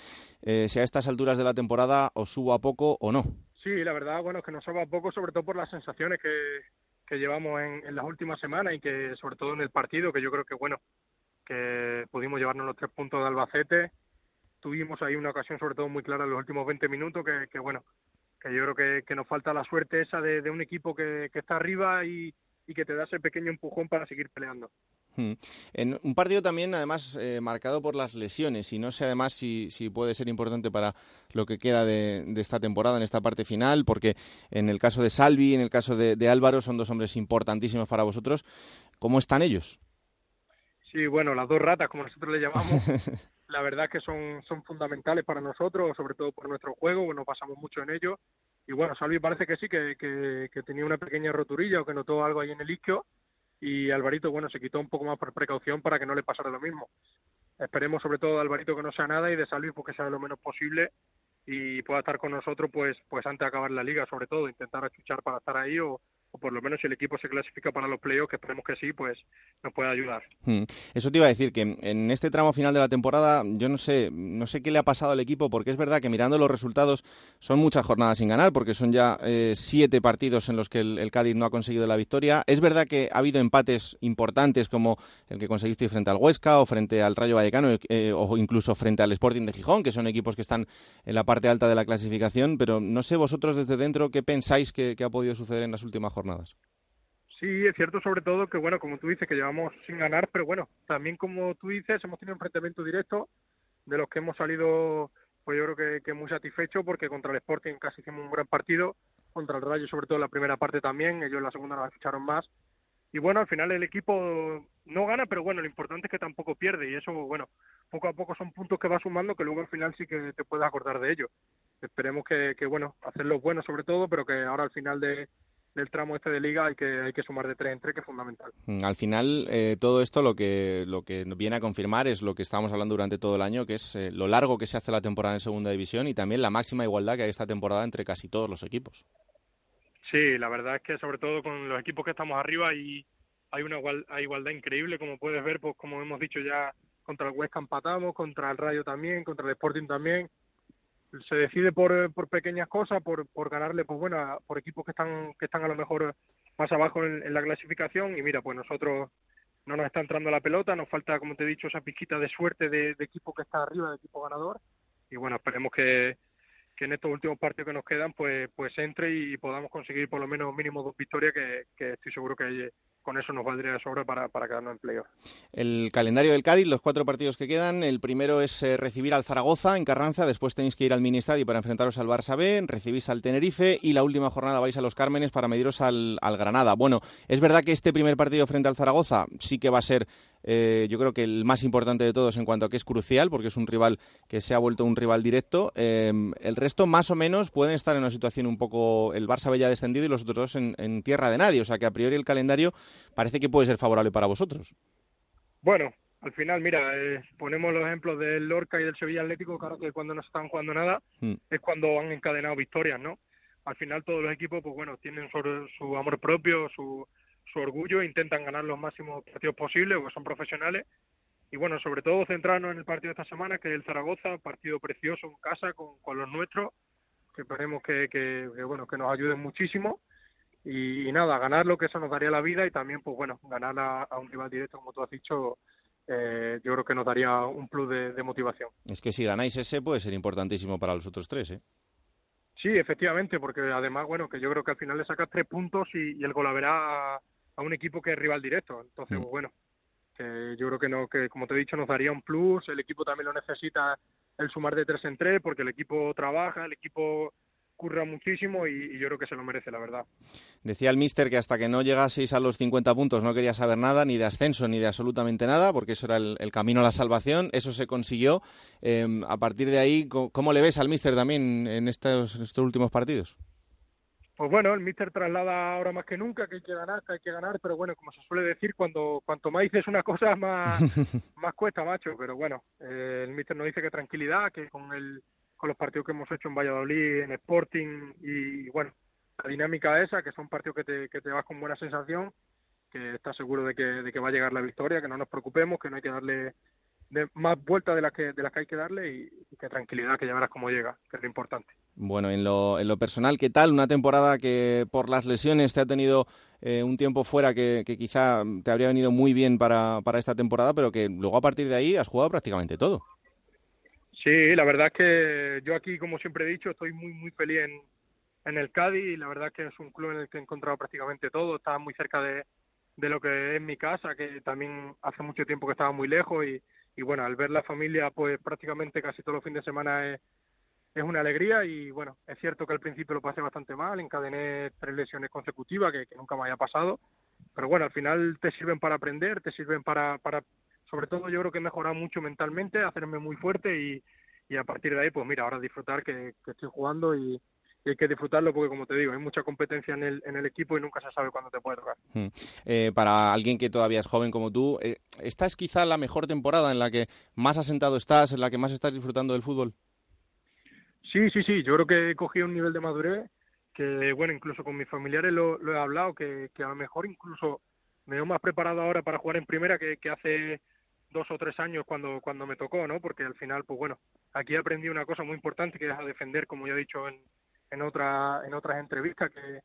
S2: eh, si a estas alturas de la temporada os subo a poco o no.
S9: Sí, la verdad, bueno, es que nos suba a poco, sobre todo por las sensaciones que, que llevamos en, en, las últimas semanas y que, sobre todo en el partido, que yo creo que, bueno, que pudimos llevarnos los tres puntos de Albacete. Tuvimos ahí una ocasión, sobre todo muy clara en los últimos 20 minutos, que, que bueno, que yo creo que, nos falta la suerte esa de, un equipo que, está arriba y, que te da ese pequeño empujón para seguir peleando.
S2: Hmm. En un partido también, además, eh, marcado por las lesiones, y no sé además si, puede ser importante para lo que queda de, esta temporada, en esta parte final, porque en el caso de Salvi, en el caso de, de Álvaro, son dos hombres importantísimos para vosotros. ¿Cómo están ellos?
S9: Sí, bueno, las dos ratas, como nosotros le llamamos, la verdad que son, son fundamentales para nosotros, sobre todo por nuestro juego, bueno, pasamos mucho en ello. Y bueno, Salvi parece que sí, que, que, tenía una pequeña roturilla o que notó algo ahí en el isquio. Y Alvarito, bueno, se quitó un poco más por precaución para que no le pasara lo mismo. Esperemos sobre todo de Alvarito que no sea nada y de Salvi porque sea lo menos posible y pueda estar con nosotros pues pues antes de acabar la liga sobre todo intentar achuchar para estar ahí o, o por lo menos si el equipo se clasifica para los playoffs, que esperemos que sí, pues nos puede ayudar.
S2: Hmm. Eso te iba a decir que en este tramo final de la temporada, yo no sé, no sé qué le ha pasado al equipo, porque es verdad que mirando los resultados son muchas jornadas sin ganar, porque son ya eh, siete partidos en los que el, Cádiz no ha conseguido la victoria. Es verdad que ha habido empates importantes como el que conseguiste frente al Huesca o frente al Rayo Vallecano eh, o incluso frente al Sporting de Gijón, que son equipos que están en la parte alta de la clasificación, pero no sé vosotros desde dentro qué pensáis que, que ha podido suceder en las últimas jornadas.
S9: Sí, es cierto sobre todo que, bueno, como tú dices, que llevamos sin ganar, pero bueno, también como tú dices, hemos tenido enfrentamientos directos de los que hemos salido, pues yo creo que, muy satisfechos porque contra el Sporting casi hicimos un gran partido contra el Rayo, sobre todo en la primera parte también, ellos en la segunda nos ficharon más. Y bueno, al final el equipo no gana, pero bueno, lo importante es que tampoco pierde y eso, bueno, poco a poco son puntos que va sumando que luego al final sí que te puedes acordar de ello. Esperemos que, que bueno, hacerlo bueno sobre todo, pero que ahora al final de, del tramo este de liga hay que, hay que sumar de tres en tres, que es fundamental.
S2: Mm, al final, eh, todo esto lo que, lo que viene a confirmar es lo que estábamos hablando durante todo el año, que es eh, lo largo que se hace la temporada en segunda división y también la máxima igualdad que hay esta temporada entre casi todos los equipos.
S9: Sí, la verdad es que sobre todo con los equipos que estamos arriba y hay una igualdad increíble, como puedes ver, pues como hemos dicho ya, contra el Huesca empatamos, contra el Rayo también, contra el Sporting también, se decide por, por pequeñas cosas, por, por ganarle, pues bueno, por equipos que están, que están a lo mejor más abajo en, la clasificación. Y mira, pues nosotros no nos está entrando la pelota, nos falta, como te he dicho, esa pizquita de suerte de, equipo que está arriba, de equipo ganador. Y bueno, esperemos que, que en estos últimos partidos que nos quedan pues pues entre y podamos conseguir por lo menos mínimo dos victorias que, que estoy seguro que con eso nos valdría de sobra para, para quedarnos en playoff.
S2: El calendario del Cádiz, los cuatro partidos que quedan, el primero es eh, recibir al Zaragoza en Carranza, después tenéis que ir al Mini Estadio para enfrentaros al Barça B, recibís al Tenerife y la última jornada vais a los Cármenes para mediros al, al Granada. Bueno, es verdad que este primer partido frente al Zaragoza sí que va a ser eh, yo creo que el más importante de todos en cuanto a que es crucial, porque es un rival que se ha vuelto un rival directo. Em, el resto, más o menos, pueden estar en una situación un poco. El Barça ya descendido y los otros dos en, tierra de nadie. O sea que a priori el calendario parece que puede ser favorable para vosotros.
S9: Bueno, al final, mira, eh, ponemos los ejemplos del Lorca y del Sevilla Atlético, claro que cuando no están jugando nada hmm. es cuando han encadenado victorias, ¿no? Al final todos los equipos, pues bueno, tienen su amor propio, su, su orgullo, intentan ganar los máximos partidos posibles, porque son profesionales. Y bueno, sobre todo centrarnos en el partido de esta semana, que es el Zaragoza, partido precioso en casa con, con los nuestros, que esperemos que, que, bueno, que nos ayuden muchísimo. Y, nada, ganarlo, que eso nos daría la vida y también, pues bueno, ganar a, un rival directo, como tú has dicho, eh, yo creo que nos daría un plus de, motivación.
S2: Es que si ganáis ese puede ser importantísimo para los otros tres, ¿eh?
S9: Sí, efectivamente, porque además, bueno, que yo creo que al final le sacas tres puntos y, y el golaverá a un equipo que es rival directo. Entonces, mm. bueno, yo creo que, no, que como te he dicho nos daría un plus, el equipo también lo necesita el sumar de tres en tres porque el equipo trabaja, el equipo curra muchísimo y, yo creo que se lo merece, la verdad.
S2: Decía el míster que hasta que no llegaseis a los 50 puntos no quería saber nada, ni de ascenso, ni de absolutamente nada, porque eso era el, camino a la salvación, eso se consiguió. Em, a partir de ahí, ¿cómo, le ves al míster también en estos, en estos últimos partidos?
S9: Pues bueno, el míster traslada ahora más que nunca que hay que ganar, que hay que ganar, pero bueno, como se suele decir, cuando cuanto más dices una cosa, más, más cuesta, macho. Pero bueno, eh, el míster nos dice que tranquilidad, que con, el, con los partidos que hemos hecho en Valladolid, en Sporting y, bueno, la dinámica esa, que son partidos que te, que te vas con buena sensación, que estás seguro de que, de que va a llegar la victoria, que no nos preocupemos, que no hay que darle de más vueltas de las que de las que hay que darle y, que tranquilidad que ya verás cómo llega que es lo importante.
S2: Bueno en lo, en lo personal qué tal una temporada que por las lesiones te ha tenido eh, un tiempo fuera que, que, quizá te habría venido muy bien para, para esta temporada pero que luego a partir de ahí has jugado prácticamente todo.
S9: Sí la verdad es que yo aquí como siempre he dicho estoy muy muy feliz en, en el Cádiz y la verdad es que es un club en el que he encontrado prácticamente todo. Está muy cerca de de lo que es mi casa, que también hace mucho tiempo que estaba muy lejos y, y bueno, al ver la familia, pues prácticamente casi todos los fines de semana es, es una alegría y bueno, es cierto que al principio lo pasé bastante mal, encadené tres lesiones consecutivas que, nunca me había pasado, pero bueno, al final te sirven para aprender, te sirven para, para sobre todo yo creo que he mejorado mucho mentalmente, hacerme muy fuerte y, y a partir de ahí, pues mira, ahora disfrutar que estoy jugando y, y hay que disfrutarlo porque, como te digo, hay mucha competencia en el, en el equipo y nunca se sabe cuándo te puede tocar.
S2: Hmm. Eh, para alguien que todavía es joven como tú, eh, ¿esta es quizá la mejor temporada en la que más asentado estás, en la que más estás disfrutando del fútbol?
S9: Sí, sí, sí, yo creo que he cogido un nivel de madurez que, bueno, incluso con mis familiares lo, he hablado, que, que, a lo mejor incluso me veo más preparado ahora para jugar en primera que, que hace dos o tres años cuando, cuando me tocó, ¿no? Porque al final, pues bueno, aquí aprendí una cosa muy importante que es a defender, como ya he dicho en, en, otra, en otras entrevistas que,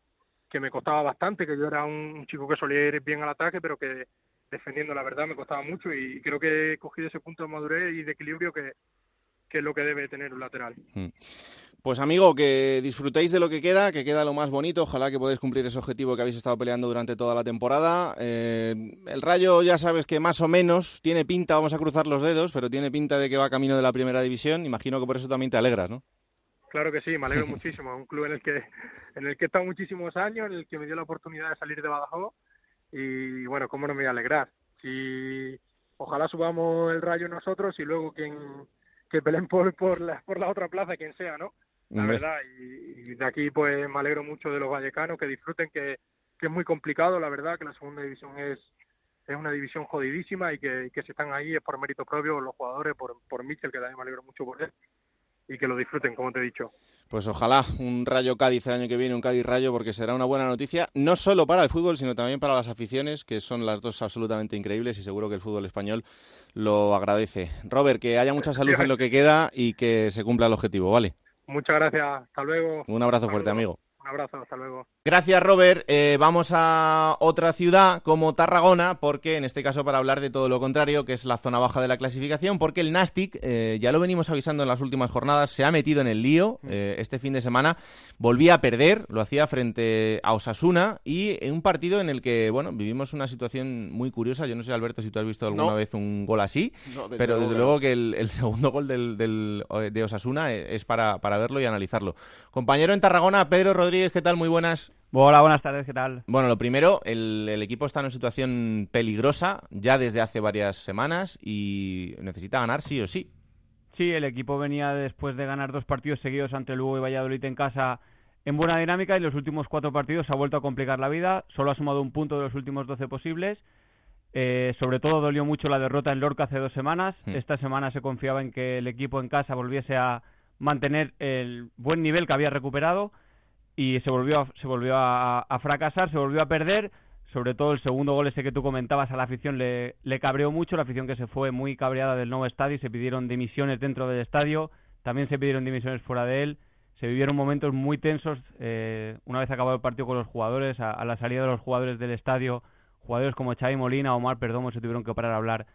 S9: que me costaba bastante, que yo era un chico que solía ir bien al ataque, pero que defendiendo la verdad me costaba mucho y creo que he cogido ese punto de madurez y de equilibrio que, que es lo que debe tener un lateral. Hmm.
S2: Pues amigo, que disfrutéis de lo que queda, que queda lo más bonito. Ojalá que podáis cumplir ese objetivo que habéis estado peleando durante toda la temporada. Eh, el Rayo ya sabes que más o menos tiene pinta, vamos a cruzar los dedos, pero tiene pinta de que va camino de la primera división. Imagino que por eso también te alegras, ¿no?
S9: Claro que sí, me alegro muchísimo. Un club en el que en el que he estado muchísimos años, en el que me dio la oportunidad de salir de Badajoz y bueno, cómo no me voy a alegrar. Y ojalá subamos el rayo nosotros y luego quien que peleen por por la, por la otra plaza, quien sea, ¿no? La verdad, y, de aquí pues me alegro mucho de los vallecanos, que disfruten, que, que es muy complicado, la verdad, que la segunda división es es una división jodidísima y que, que si están ahí es por mérito propio los jugadores, por, por Mitchell, que también me alegro mucho por él, y que lo disfruten, como te he dicho.
S2: Pues ojalá un Rayo Cádiz el año que viene, un Cádiz Rayo, porque será una buena noticia, no solo para el fútbol, sino también para las aficiones, que son las dos absolutamente increíbles y seguro que el fútbol español lo agradece. Robert, que haya mucha salud en lo que queda y que se cumpla el objetivo, ¿vale?
S9: Muchas gracias, hasta luego.
S2: Un abrazo fuerte, amigo.
S9: Un abrazo, hasta luego.
S2: Gracias, Robert. Eh, vamos a otra ciudad como Tarragona, porque en este caso para hablar de todo lo contrario, que es la zona baja de la clasificación, porque el Nastic, eh, ya lo venimos avisando en las últimas jornadas, se ha metido en el lío. Mm. Eh, este fin de semana volvía a perder, lo hacía frente a Osasuna y en un partido en el que, bueno, vivimos una situación muy curiosa. Yo no sé, Alberto, si tú has visto alguna vez un gol así, pero desde luego que el, segundo gol del, de Osasuna es para, para verlo y analizarlo. Compañero en Tarragona, Pedro Rodríguez ¿qué tal? Muy buenas.
S10: Hola, buenas tardes, ¿qué tal?
S2: Bueno, lo primero, el, equipo está en una situación peligrosa ya desde hace varias semanas y necesita ganar sí o sí.
S10: Sí, el equipo venía después de ganar dos partidos seguidos ante Lugo y Valladolid en casa en buena dinámica y los últimos cuatro partidos ha vuelto a complicar la vida. Solo ha sumado un punto de los últimos doce posibles. Eh, sobre todo dolió mucho la derrota en Lorca hace dos semanas. Hmm. Esta semana se confiaba en que el equipo en casa volviese a mantener el buen nivel que había recuperado y se volvió, se volvió a, fracasar, se volvió a perder. Sobre todo el segundo gol ese que tú comentabas a la afición le, le cabreó mucho, la afición que se fue muy cabreada del nuevo estadio, se pidieron dimisiones dentro del estadio, también se pidieron dimisiones fuera de él, se vivieron momentos muy tensos eh, una vez acabado el partido con los jugadores, a, la salida de los jugadores del estadio, jugadores como Xavi Molina Omar Perdomo se tuvieron que parar a hablar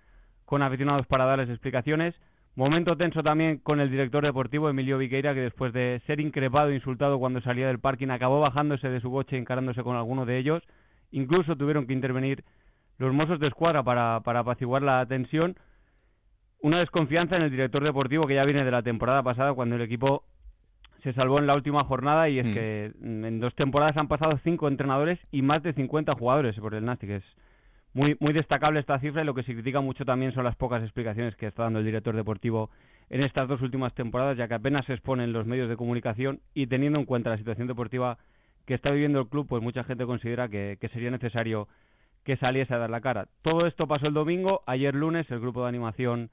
S10: con aficionados para darles explicaciones. Momento tenso también con el director deportivo Emilio Viqueira, que después de ser increpado e insultado cuando salía del parking, acabó bajándose de su coche y encarándose con alguno de ellos. Incluso tuvieron que intervenir los mozos de escuadra para, para apaciguar la tensión. Una desconfianza en el director deportivo que ya viene de la temporada pasada, cuando el equipo se salvó en la última jornada y es mm. que en dos temporadas han pasado cinco entrenadores y más de 50 jugadores por el Nastic. Es, muy, muy destacable esta cifra y lo que se critica mucho también son las pocas explicaciones que está dando el director deportivo en estas dos últimas temporadas, ya que apenas se exponen los medios de comunicación y teniendo en cuenta la situación deportiva que está viviendo el club, pues mucha gente considera que, sería necesario que saliese a dar la cara. Todo esto pasó el domingo, ayer lunes el grupo de animación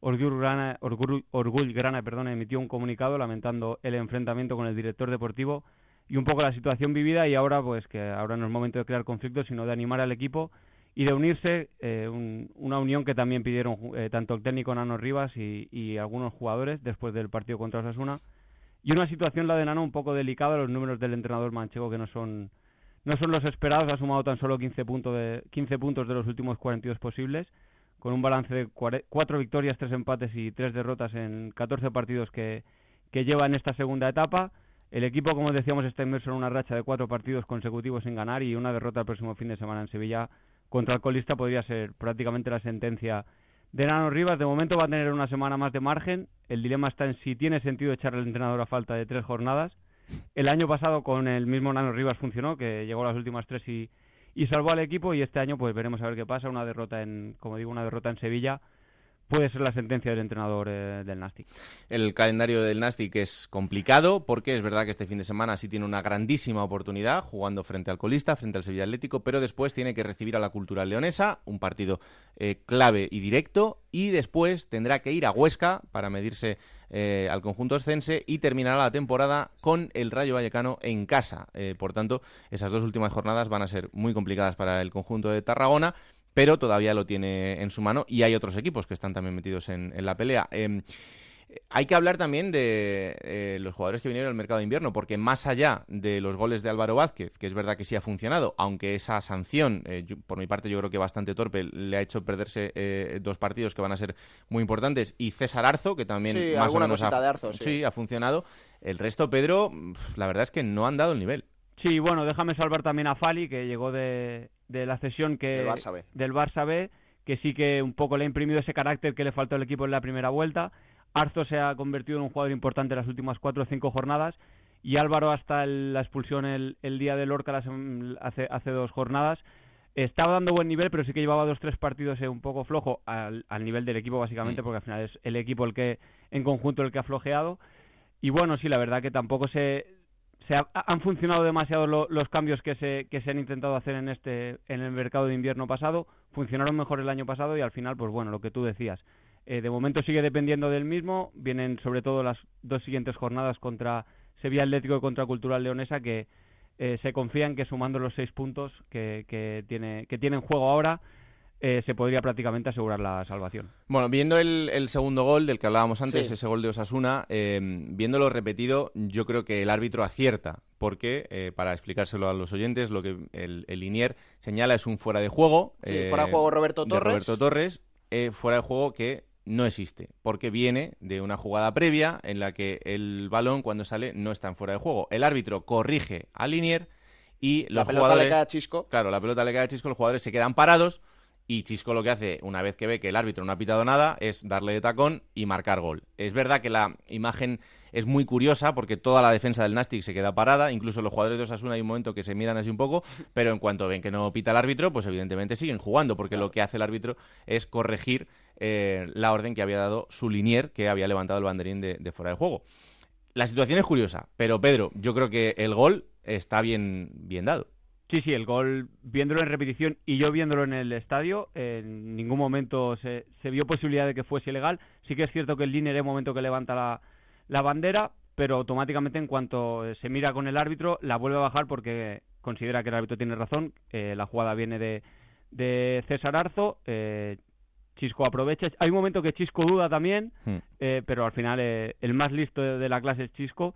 S10: Orgull Grana, Orgull, Grana perdón, emitió un comunicado lamentando el enfrentamiento con el director deportivo y un poco la situación vivida y ahora pues que ahora no es momento de crear conflictos sino de animar al equipo y de unirse, eh, una unión que también pidieron eh, tanto el técnico Nano Rivas y, algunos jugadores después del partido contra Osasuna. Y una situación, la de Nano, un poco delicada, los números del entrenador manchego que no son, no son los esperados, ha sumado tan solo 15, puntos de, 15 puntos de los últimos 42 posibles, con un balance de 4 victorias, 3 empates y 3 derrotas en 14 partidos que, que lleva en esta segunda etapa. El equipo, como decíamos, está inmerso en una racha de 4 partidos consecutivos sin ganar y una derrota el próximo fin de semana en Sevilla contra el colista podría ser prácticamente la sentencia de Nano Rivas. De momento va a tener una semana más de margen. El dilema está en si tiene sentido echar al entrenador a falta de tres jornadas. El año pasado con el mismo Nano Rivas funcionó, que llegó a las últimas tres y, y salvó al equipo. Y este año pues veremos a ver qué pasa. Una derrota en, como digo, una derrota en Sevilla puede ser la sentencia del entrenador eh, del Nastic.
S2: El calendario del Nastic es complicado porque es verdad que este fin de semana sí tiene una grandísima oportunidad jugando frente al colista, frente al Sevilla Atlético, pero después tiene que recibir a la Cultural Leonesa, un partido eh, clave y directo, y después tendrá que ir a Huesca para medirse eh, al conjunto escense y terminará la temporada con el Rayo Vallecano en casa. por tanto, esas dos últimas jornadas van a ser muy complicadas para el conjunto de Tarragona pero todavía lo tiene en su mano y hay otros equipos que están también metidos en, la pelea. Em, hay que hablar también de eh, los jugadores que vinieron al mercado de invierno, porque más allá de los goles de Álvaro Vázquez, que es verdad que sí ha funcionado, aunque esa sanción, eh, por mi parte yo creo que bastante torpe, le ha hecho perderse eh, dos partidos que van a ser muy importantes, y César Arzo, que también más o menos
S6: ha,
S2: sí, ha funcionado. El resto, Pedro, la verdad es que no han dado el nivel.
S10: Sí, bueno, déjame salvar también a Fali, que llegó de, de la cesión que
S6: del Barça, B.
S10: del Barça B, que sí que un poco le ha imprimido ese carácter que le faltó al equipo en la primera vuelta. Arzo se ha convertido en un jugador importante en las últimas cuatro o cinco jornadas y Álvaro hasta la expulsión el, día del Lorca hace, hace dos jornadas estaba dando buen nivel, pero sí que llevaba dos tres partidos eh, un poco flojo al, nivel del equipo básicamente, mm. porque al final es el equipo el que en conjunto el que ha flojeado. Y bueno, sí, la verdad que tampoco se, se han funcionado demasiado los cambios que se, que se han intentado hacer en este en el mercado de invierno pasado. Funcionaron mejor el año pasado y al final, pues bueno, lo que tú decías. Eh, de momento sigue dependiendo del mismo. Vienen sobre todo las dos siguientes jornadas contra Sevilla Atlético y contra Cultural Leonesa que eh, se confía en que sumando los seis puntos que, que tiene que tiene en juego ahora eh, se podría prácticamente asegurar la salvación.
S2: Bueno, viendo el, segundo gol del que hablábamos antes, ese gol de Osasuna, eh, viéndolo repetido, yo creo que el árbitro acierta, porque, para explicárselo a los oyentes, lo que el, el Linier señala es un fuera de juego.
S6: fuera de juego Roberto Torres.
S2: Roberto Torres, fuera de juego que no existe, porque viene de una jugada previa en la que el balón cuando sale no está en fuera de juego. El árbitro corrige a Linier y los
S6: la pelota
S2: jugadores,
S6: le cae a Chisco.
S2: Claro, la pelota le cae a Chisco, los jugadores se quedan parados y Chisco lo que hace, una vez que ve que el árbitro no ha pitado nada, es darle de tacón y marcar gol. Es verdad que la imagen es muy curiosa porque toda la defensa del Nastic se queda parada, incluso los jugadores de Osasuna hay un momento que se miran así un poco, pero en cuanto ven que no pita el árbitro, pues evidentemente siguen jugando, porque lo que hace el árbitro es corregir eh, la orden que había dado su linier, que había levantado el banderín de, de fuera de juego. La situación es curiosa, pero Pedro, yo creo que el gol está bien, bien dado.
S10: Sí, sí, el gol, viéndolo en repetición y yo viéndolo en el estadio, en ningún momento se, vio posibilidad de que fuese ilegal. Sí que es cierto que el línea el momento que levanta la, bandera, pero automáticamente en cuanto se mira con el árbitro, la vuelve a bajar porque considera que el árbitro tiene razón. Eh, la jugada viene de, de César Arzo. Eh, Chisco aprovecha. Hay un momento que Chisco duda también, hmm. eh, pero al final el más listo de la clase es Chisco.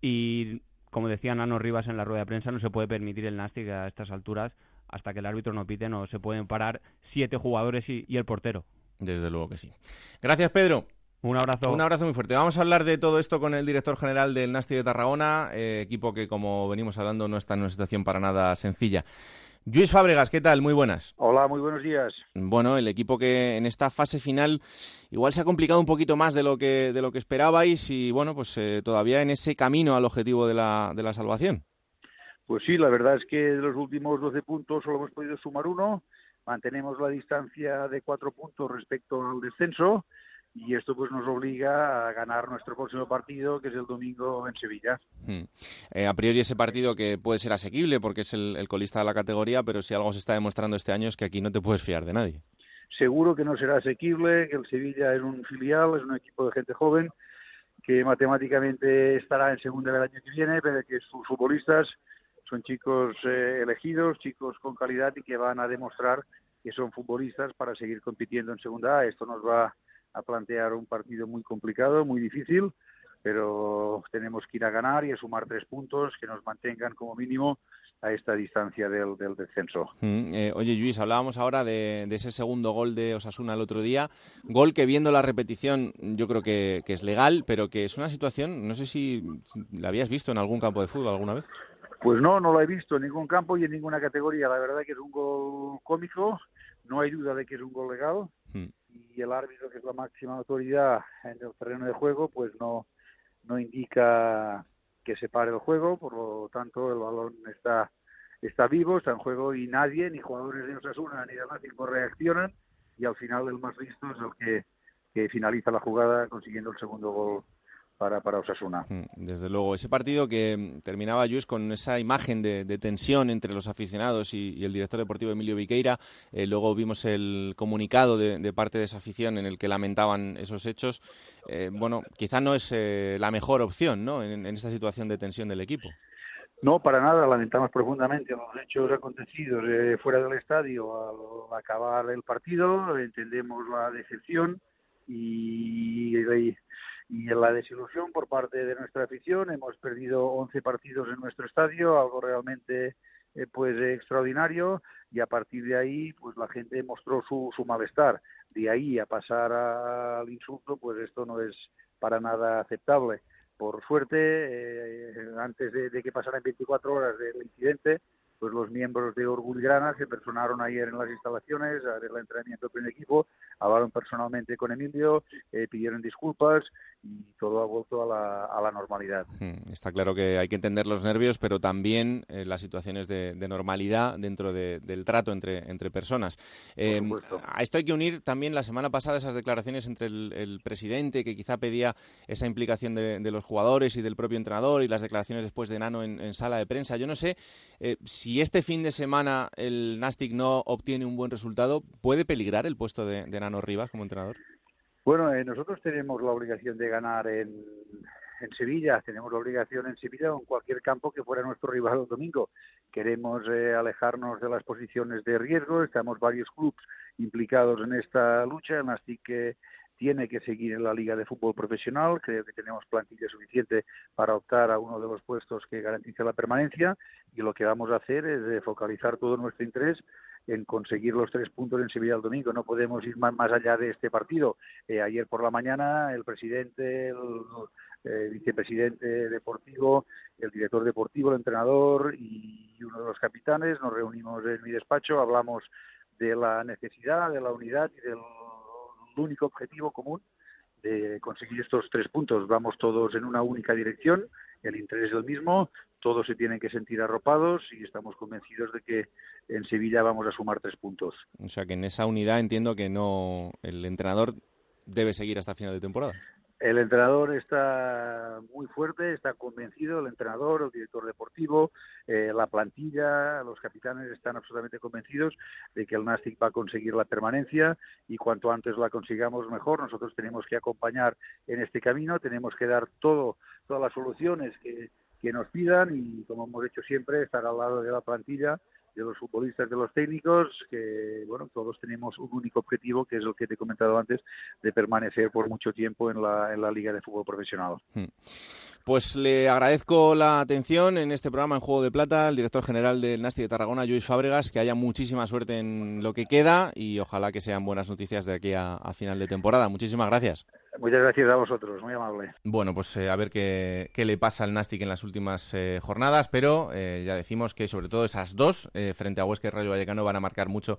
S10: Y como decía Nano Rivas en la rueda de prensa, no se puede permitir el Nastic a estas alturas hasta que el árbitro no pite, no se pueden parar siete jugadores y, el portero.
S2: Desde luego que sí. Gracias, Pedro.
S10: Un abrazo.
S2: Un abrazo muy fuerte. Vamos a hablar de todo esto con el director general del Nasti de Tarragona, eh, equipo que, como venimos hablando, no está en una situación para nada sencilla. Luis Fábregas, ¿qué tal? Muy buenas.
S11: Hola, muy buenos días.
S2: Bueno, el equipo que en esta fase final igual se ha complicado un poquito más de lo que, de lo que esperabais y bueno, pues eh, todavía en ese camino al objetivo de la, de la salvación.
S11: Pues sí, la verdad es que de los últimos 12 puntos solo hemos podido sumar uno. Mantenemos la distancia de cuatro puntos respecto al descenso y esto pues nos obliga a ganar nuestro próximo partido que es el domingo en Sevilla.
S2: Hmm. Eh, a priori ese partido que puede ser asequible porque es el, colista de la categoría, pero si algo se está demostrando este año es que aquí no te puedes fiar de nadie.
S11: Seguro que no será asequible, que el Sevilla es un filial, es un equipo de gente joven que matemáticamente estará en segunda del año que viene, pero que sus futbolistas son chicos eh, elegidos, chicos con calidad y que van a demostrar que son futbolistas para seguir compitiendo en segunda. Esto nos va a plantear un partido muy complicado, muy difícil, pero tenemos que ir a ganar y a sumar tres puntos que nos mantengan como mínimo a esta distancia del, descenso.
S2: Mm, eh, oye, Luis, hablábamos ahora de, ese segundo gol de Osasuna el otro día. Gol que viendo la repetición yo creo que, es legal, pero que es una situación, no sé si la habías visto en algún campo de fútbol alguna vez.
S11: Pues no, no la he visto en ningún campo y en ninguna categoría. La verdad que es un gol cómico, no hay duda de que es un gol legal. Mm y el árbitro, que es la máxima autoridad en el terreno de juego, pues no, no indica que se pare el juego, por lo tanto el balón está está vivo, está en juego y nadie, ni jugadores de Osasuna ni de Atlético reaccionan y al final el más listo es el que, que finaliza la jugada consiguiendo el segundo gol para, para Osasuna. Mm,
S2: desde luego, ese partido que mm, terminaba Luis con esa imagen de, tensión entre los aficionados y, el director deportivo Emilio Viqueira, eh, luego vimos el comunicado de, parte de esa afición en el que lamentaban esos hechos. Eh, bueno, quizá no es eh, la mejor opción ¿no? en, esta situación de tensión del equipo.
S11: No, para nada, lamentamos profundamente los hechos acontecidos fuera del estadio al acabar el partido, entendemos la decepción y, y en la desilusión por parte de nuestra afición. Hemos perdido 11 partidos en nuestro estadio, algo realmente eh, pues extraordinario y a partir de ahí pues la gente mostró su, su malestar. De ahí a pasar al insulto, pues esto no es para nada aceptable. Por suerte, eh, antes de, que pasaran 24 horas del incidente, pues los miembros de Grana se personaron ayer en las instalaciones a ver el entrenamiento con el equipo, hablaron personalmente con Emilio, eh, pidieron disculpas y todo ha vuelto a la, a la normalidad.
S2: Hmm, está claro que hay que entender los nervios, pero también eh, las situaciones de, normalidad dentro del trato entre, entre personas. Eh, a esto hay que unir también la semana pasada esas declaraciones entre el, presidente, que quizá pedía esa implicación de, los jugadores y del propio entrenador, y las declaraciones después de Nano en, sala de prensa. Yo no sé si este fin de semana el Nastic no obtiene un buen resultado, ¿puede peligrar el puesto de, Nano Rivas como entrenador?
S11: Bueno, eh, nosotros tenemos la obligación de ganar en, en Sevilla, tenemos la obligación en Sevilla o en cualquier campo que fuera nuestro rival el domingo. Queremos eh, alejarnos de las posiciones de riesgo, estamos varios clubes implicados en esta lucha, el Nastic eh, tiene que seguir en la Liga de Fútbol Profesional. Creo que tenemos plantilla suficiente para optar a uno de los puestos que garantice la permanencia y lo que vamos a hacer es focalizar todo nuestro interés en conseguir los tres puntos en Sevilla el domingo. No podemos ir más, más allá de este partido. Eh, ayer por la mañana el presidente, el, vicepresidente deportivo, el director deportivo, el entrenador y uno de los capitanes nos reunimos en mi despacho, hablamos de la necesidad, de la unidad y del único objetivo común de conseguir estos tres puntos. Vamos todos en una única dirección, el interés es el mismo, todos se tienen que sentir arropados y estamos convencidos de que en Sevilla vamos a sumar tres puntos.
S2: O sea que en esa unidad entiendo que no el entrenador debe seguir hasta final de temporada.
S11: El entrenador está muy fuerte, está convencido, el entrenador, el director deportivo, eh, la plantilla, los capitanes están absolutamente convencidos de que el Nastic va a conseguir la permanencia y cuanto antes la consigamos mejor. Nosotros tenemos que acompañar en este camino, tenemos que dar todo, todas las soluciones que, que nos pidan y, como hemos hecho siempre, estar al lado de la plantilla de los futbolistas, de los técnicos, que bueno, todos tenemos un único objetivo, que es lo que te he comentado antes, de permanecer por mucho tiempo en la, en la Liga de Fútbol Profesional. Hmm.
S2: Pues le agradezco la atención en este programa en Juego de Plata al director general del Nasti de Tarragona, Luis Fábregas, que haya muchísima suerte en lo que queda y ojalá que sean buenas noticias de aquí a final de temporada. Muchísimas gracias.
S11: Muchas gracias a vosotros, muy amable.
S2: Bueno, pues eh, a ver qué, qué, le pasa al Nastic en las últimas eh, jornadas, pero eh, ya decimos que sobre todo esas dos, frente a Huesca y Rayo Vallecano, van a marcar mucho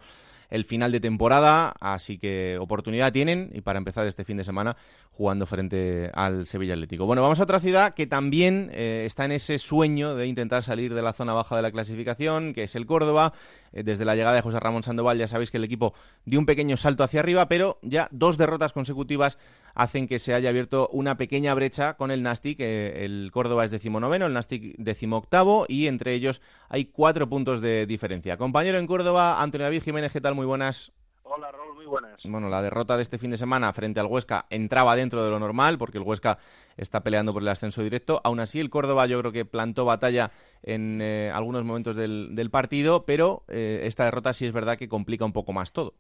S2: el final de temporada, así que oportunidad tienen y para empezar este fin de semana jugando frente al Sevilla Atlético. Bueno, vamos a otra ciudad que también está en ese sueño de intentar salir de la zona baja de la clasificación, que es el Córdoba. desde la llegada de José Ramón Sandoval ya sabéis que el equipo dio un pequeño salto hacia arriba, pero ya dos derrotas consecutivas hacen que se haya abierto una pequeña brecha con el Nastic. el Córdoba es decimonoveno, el Nastic decimoctavo y entre ellos hay cuatro puntos de diferencia. Compañero en Córdoba, Antonio David Jiménez, ¿qué tal? Muy buenas.
S12: Hola, Raúl, muy buenas.
S2: Bueno, la derrota de este fin de semana frente al Huesca entraba dentro de lo normal, porque el Huesca está peleando por el ascenso directo. Aún así, el Córdoba yo creo que plantó batalla en eh, algunos momentos del, partido, pero eh, esta derrota sí es verdad que complica un poco más todo.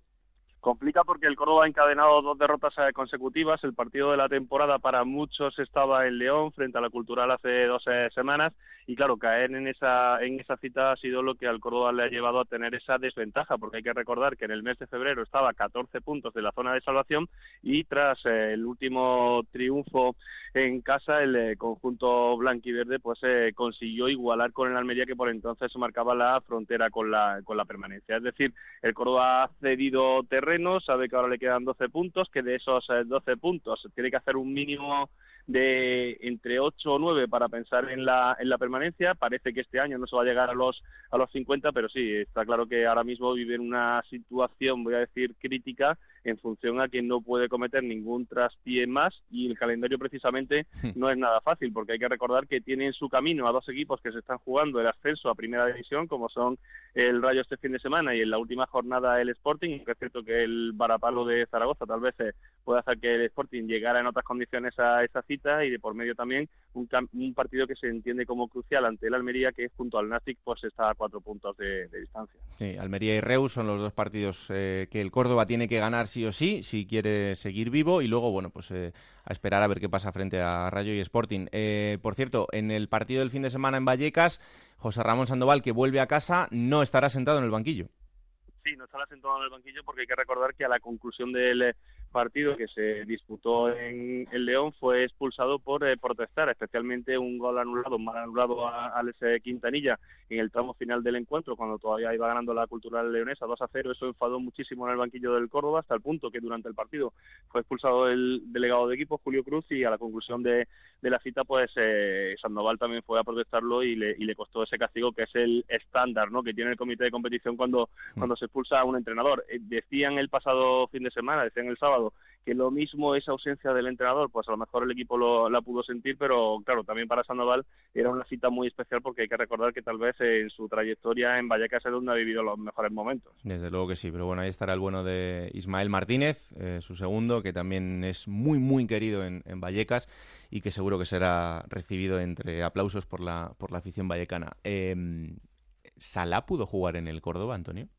S12: Complica porque el Córdoba ha encadenado dos derrotas eh, consecutivas. El partido de la temporada para muchos estaba en León frente a la Cultural hace dos eh, semanas y claro, caer en esa en esa cita ha sido lo que al Córdoba le ha llevado a tener esa desventaja porque hay que recordar que en el mes de febrero estaba a 14 puntos de la zona de salvación y tras eh, el último triunfo en casa el conjunto blanquiverde pues consiguió igualar con el Almería que por entonces marcaba la frontera con la con la permanencia. Es decir, el Córdoba ha cedido terreno sabe que ahora le quedan 12 puntos, que de esos 12 eh, puntos tiene que hacer un mínimo de entre 8 o 9 para pensar en la, en la permanencia. Parece que este año no se va a llegar a los, a los 50, pero sí, está claro que ahora mismo vive en una situación, voy a decir, crítica en función a que no puede cometer ningún traspié más y el calendario precisamente hmm. no es nada fácil porque hay que recordar que tiene en su camino a dos equipos que se están jugando el ascenso a primera división como son el Rayo este fin de semana y en la última jornada el Sporting, que es cierto que el varapalo de Zaragoza tal vez eh, pueda hacer que el Sporting llegara en otras condiciones a esa cita y de por medio también un, un partido que se entiende como crucial ante el Almería que junto al Nastic pues está a cuatro puntos de, distancia.
S2: Sí, Almería y Reus son los dos partidos eh, que el Córdoba tiene que ganar sí o sí, si quiere seguir vivo y luego, bueno, pues eh, a esperar a ver qué pasa frente a Rayo y Sporting. Eh, por cierto, en el partido del fin de semana en Vallecas, José Ramón Sandoval, que vuelve a casa, no estará sentado en el banquillo.
S12: Sí, no estará sentado en el banquillo porque hay que recordar que a la conclusión del partido que se disputó en el León fue expulsado por eh, protestar, especialmente un gol anulado, mal anulado a Alex Quintanilla en el tramo final del encuentro, cuando todavía iba ganando la cultural leonesa 2 a 0. Eso enfadó muchísimo en el banquillo del Córdoba, hasta el punto que durante el partido fue expulsado el delegado de equipo, Julio Cruz, y a la conclusión de, la cita, pues eh, Sandoval también fue a protestarlo y le, y le costó ese castigo que es el estándar ¿no? que tiene el comité de competición cuando, mm. cuando se expulsa a un entrenador. Eh, decían el pasado fin de semana, decían el sábado, que lo mismo esa ausencia del entrenador, pues a lo mejor el equipo lo, la pudo sentir, pero claro, también para Sandoval era una cita muy especial porque hay que recordar que tal vez en su trayectoria en Vallecas es donde ha vivido los mejores momentos.
S2: Desde luego que sí, pero bueno, ahí estará el bueno de Ismael Martínez, eh, su segundo, que también es muy, muy querido en, Vallecas y que seguro que será recibido entre aplausos por la, por la afición vallecana. Eh, ¿Salá pudo jugar en el Córdoba, Antonio?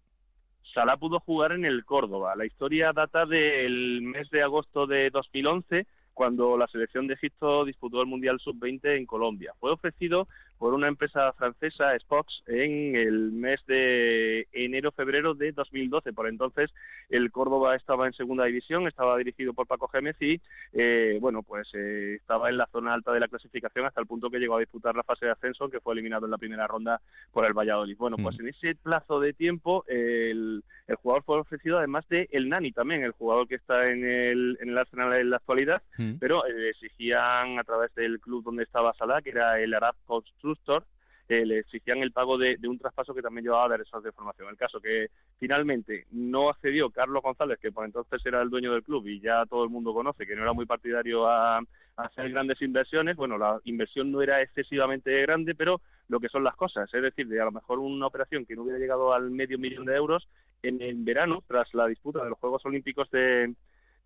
S12: Salah pudo jugar en el Córdoba. La historia data del mes de agosto de 2011, cuando la selección de Egipto disputó el Mundial Sub-20 en Colombia. Fue ofrecido por una empresa francesa, Spox, en el mes de enero-febrero de 2012. Por entonces, el Córdoba estaba en segunda división, estaba dirigido por Paco Gémez y, eh, bueno, pues eh, estaba en la zona alta de la clasificación hasta el punto que llegó a disputar la fase de ascenso, que fue eliminado en la primera ronda por el Valladolid. Bueno, pues mm. en ese plazo de tiempo, el, jugador fue ofrecido además de el Nani también, el jugador que está en el, en el Arsenal en la actualidad, mm. pero eh, exigían a través del club donde estaba Salah, que era el Arab Construction, eh, le exigían el pago de, un traspaso que también llevaba derechos de formación. El caso que finalmente no accedió Carlos González, que por entonces era el dueño del club y ya todo el mundo conoce que no era muy partidario a, hacer grandes inversiones. Bueno, la inversión no era excesivamente grande, pero lo que son las cosas, es decir, de a lo mejor una operación que no hubiera llegado al medio millón de euros en el verano, tras la disputa de los Juegos Olímpicos de,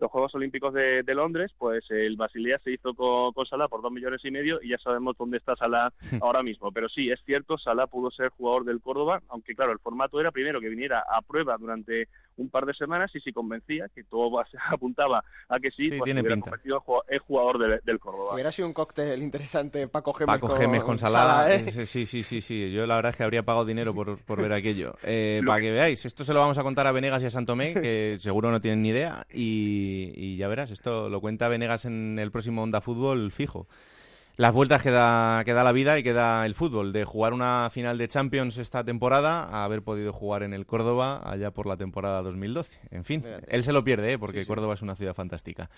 S12: los Juegos Olímpicos de, Londres, pues el Basilea se hizo con, con, Salah por dos millones y medio y ya sabemos dónde está Salah ahora mismo. Pero sí, es cierto, Salah pudo ser jugador del Córdoba, aunque claro, el formato era primero que viniera a prueba durante un par de semanas y si convencía, que todo apuntaba a que sí, pues tiene convertido el jugador del Córdoba.
S6: Hubiera sido un cóctel interesante Paco
S2: Gémez,
S6: Paco
S2: Gémez con, Salah. ¿eh? Sí, sí, sí, sí. Yo la verdad es que habría pagado dinero por, por ver aquello. Eh, para que veáis, esto se lo vamos a contar a Venegas y a Santomé, que seguro no tienen ni idea, y, y ya verás, esto lo cuenta Venegas en el próximo Onda Fútbol fijo las vueltas que da, que da la vida y que da el fútbol. De jugar una final de Champions esta temporada a haber podido jugar en el Córdoba allá por la temporada 2012. En fin, él se lo pierde, ¿eh? porque Córdoba es una ciudad fantástica.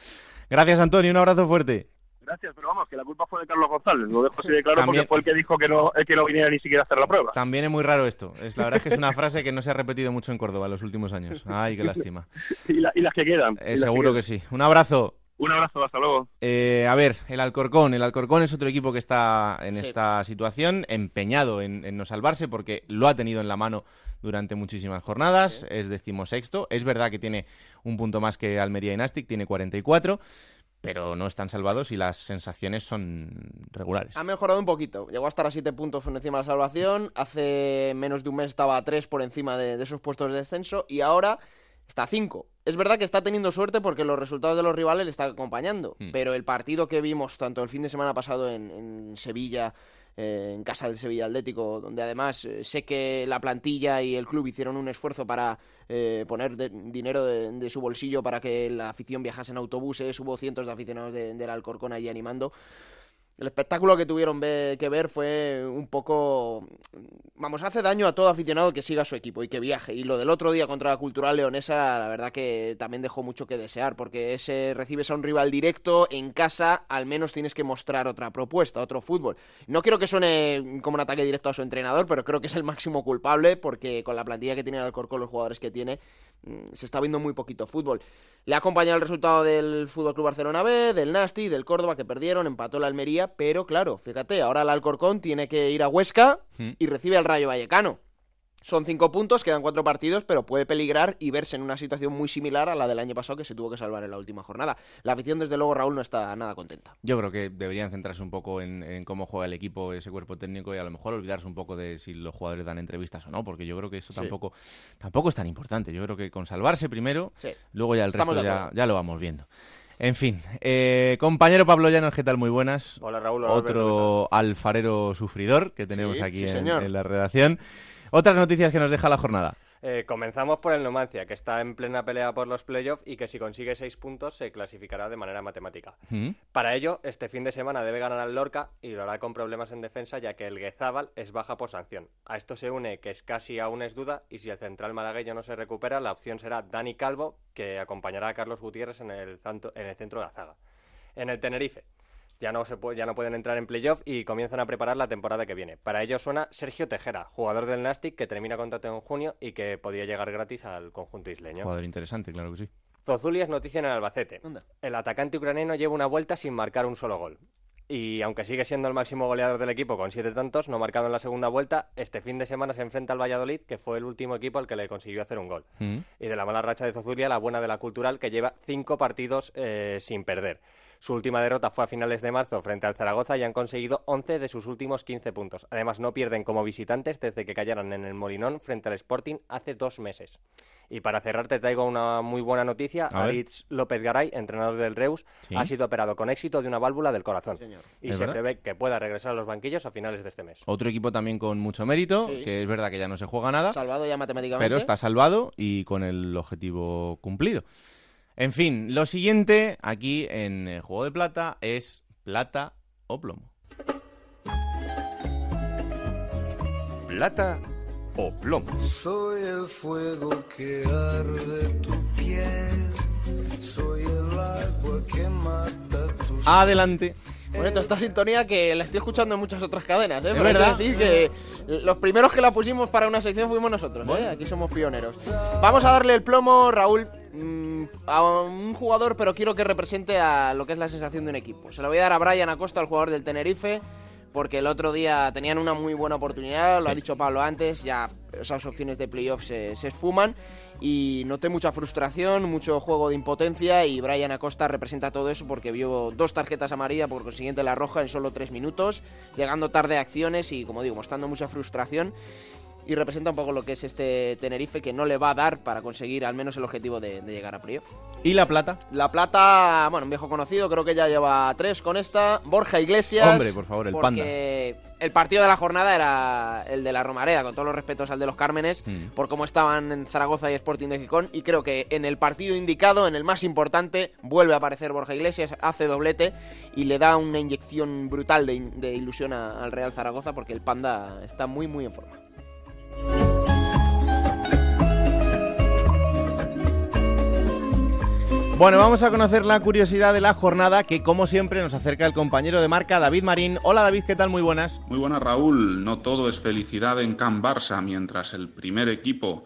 S2: Gracias, Antonio. Un abrazo fuerte.
S12: Gracias, pero vamos, que la culpa fue de Carlos González. Lo dejo así de claro porque fue el que dijo que no, que no viniera ni siquiera a hacer la prueba.
S2: También es muy raro esto. Es, la verdad es que es una frase que no se ha repetido mucho en Córdoba en los últimos años. Ay, qué lástima.
S12: y, las que quedan.
S2: Eh, seguro que, sí. Un abrazo.
S12: Un abrazo, hasta luego.
S2: Eh, a ver, el Alcorcón. El Alcorcón es otro equipo que está en esta situación, empeñado en, no salvarse porque lo ha tenido en la mano durante muchísimas jornadas. Es decimosexto. Es verdad que tiene un punto más que Almería y Nastic, tiene 44 pero no están salvados y las sensaciones son regulares.
S6: Ha mejorado un poquito. Llegó a estar a 7 puntos por encima de la salvación. Hace menos de un mes estaba a 3 por encima de, de esos puestos de descenso. Y ahora está a 5. Es verdad que está teniendo suerte porque los resultados de los rivales le están acompañando, hmm. pero el partido que vimos tanto el fin de semana pasado en, Sevilla, eh, en casa del Sevilla Atlético, donde además eh, sé que la plantilla y el club hicieron un esfuerzo para eh, poner dinero de, su bolsillo para que la afición viajase en autobuses, hubo cientos de aficionados del Alcorcón allí animando. El espectáculo que tuvieron que ver fue un poco... Vamos, hace daño a todo aficionado que siga su equipo y que viaje. Y lo del otro día contra la Cultural Leonesa, la verdad que también dejó mucho que desear, porque ese recibes a un rival directo en casa, al menos tienes que mostrar otra propuesta, otro fútbol. No quiero que suene como un ataque directo a su entrenador, pero creo que es el máximo culpable, porque con la plantilla que tiene el Alcorcón, los jugadores que tiene, se está viendo muy poquito fútbol. Le ha acompañado el resultado del Fútbol Club Barcelona B, del Nasti, del Córdoba que perdieron, empató la Almería, pero claro, fíjate, ahora el Alcorcón tiene que ir a Huesca hmm. y recibe al Rayo Vallecano. Son cinco puntos, quedan cuatro partidos, pero puede peligrar y verse en una situación muy similar a la del año pasado que se tuvo que salvar en la última jornada. La afición, desde luego, Raúl, no está nada contenta.
S2: Yo creo que deberían centrarse un poco en, cómo juega el equipo, ese cuerpo técnico, y a lo mejor olvidarse un poco de si los jugadores dan entrevistas o no, porque yo creo que eso tampoco, tampoco es tan importante. Yo creo que con salvarse primero, luego ya el resto ya, ya, lo vamos viendo. En fin, eh, compañero Pablo Llanos, ¿qué tal? Muy buenas.
S13: Hola Raúl.
S2: Otro alfarero sufridor que tenemos aquí en, en la redacción. Otras noticias que nos deja la jornada.
S13: Eh, comenzamos por el Numancia, que está en plena pelea por los playoffs y que si consigue seis puntos se clasificará de manera matemática.
S2: Mm.
S13: Para ello, este fin de semana debe ganar al Lorca y lo hará con problemas en defensa, ya que el Guezábal es baja por sanción. A esto se une que es casi aún es duda y si el central malagueño no se recupera, la opción será Dani Calvo, que acompañará a Carlos Gutiérrez en el, en el centro de la zaga. En el Tenerife, ya no, se puede, ya no pueden entrar en playoff y comienzan a preparar la temporada que viene. Para ello suena Sergio Tejera, jugador del Nastic que termina contrato en junio y que podía llegar gratis al conjunto isleño.
S2: Jugador interesante, claro que sí.
S13: Zozulia es noticia en el Albacete. El atacante ucraniano lleva una vuelta sin marcar un solo gol. Y aunque sigue siendo el máximo goleador del equipo con siete tantos, no marcado en la segunda vuelta, este fin de semana se enfrenta al Valladolid, que fue el último equipo al que le consiguió hacer un gol.
S2: Mm.
S13: Y de la mala racha de Zozulia, la buena de la Cultural, que lleva cinco partidos eh, sin perder. Su última derrota fue a finales de marzo frente al Zaragoza y han conseguido 11 de sus últimos 15 puntos. Además, no pierden como visitantes desde que cayeron en el Molinón frente al Sporting hace dos meses. Y para cerrar te traigo una muy buena noticia. Aritz López Garay, entrenador del Reus,
S2: Sí.
S13: ha sido operado con éxito de una válvula del corazón. Y
S2: ¿Es
S13: se
S2: verdad?
S13: prevé que pueda regresar a los banquillos a finales de este mes.
S2: Otro equipo también con mucho mérito,
S6: Sí.
S2: que es verdad que ya no se juega nada.
S6: Salvado ya matemáticamente.
S2: Pero está salvado y con el objetivo cumplido. En fin, lo siguiente aquí en el Juego de Plata es plata o plomo.
S1: Plata o plomo.
S14: Soy el fuego que arde tu piel. Soy el agua que mata tus
S2: Adelante.
S6: Bonito, esta sintonía que la estoy escuchando en muchas otras cadenas, ¿eh?
S2: Es verdad.
S6: decir que los primeros que la pusimos para una sección fuimos nosotros, ¿eh? Aquí somos pioneros. Vamos a darle el plomo, Raúl, a un jugador, pero quiero que represente a lo que es la sensación de un equipo. Se lo voy a dar a Brian Acosta, el jugador del Tenerife, porque el otro día tenían una muy buena oportunidad, lo ha dicho Pablo antes, ya esas opciones de playoff se, se esfuman y noté mucha frustración, mucho juego de impotencia y Brian Acosta representa todo eso porque vio dos tarjetas amarillas, por consiguiente la roja en solo tres minutos, llegando tarde a acciones y como digo, mostrando mucha frustración y representa un poco lo que es este Tenerife que no le va a dar para conseguir al menos el objetivo de, de llegar a playoff.
S2: ¿Y la plata?
S6: La plata, bueno, un viejo conocido, creo que ya lleva tres con esta. Borja Iglesias.
S2: Hombre, por favor, el
S6: porque El partido de la jornada era el de la Romarea, con todos los respetos al de los Cármenes,
S2: Mm.
S6: por cómo estaban en Zaragoza y Sporting de Gijón. Y creo que en el partido indicado, en el más importante, vuelve a aparecer Borja Iglesias, hace doblete y le da una inyección brutal de, ilusión a- al Real Zaragoza, porque el Panda está muy, muy en forma.
S2: Bueno, vamos a conocer la curiosidad de la jornada que, como siempre, nos acerca el compañero de marca David Marín. Hola David, ¿qué tal? Muy buenas.
S15: Muy buenas, Raúl. No todo es felicidad en Can Barça, mientras el primer equipo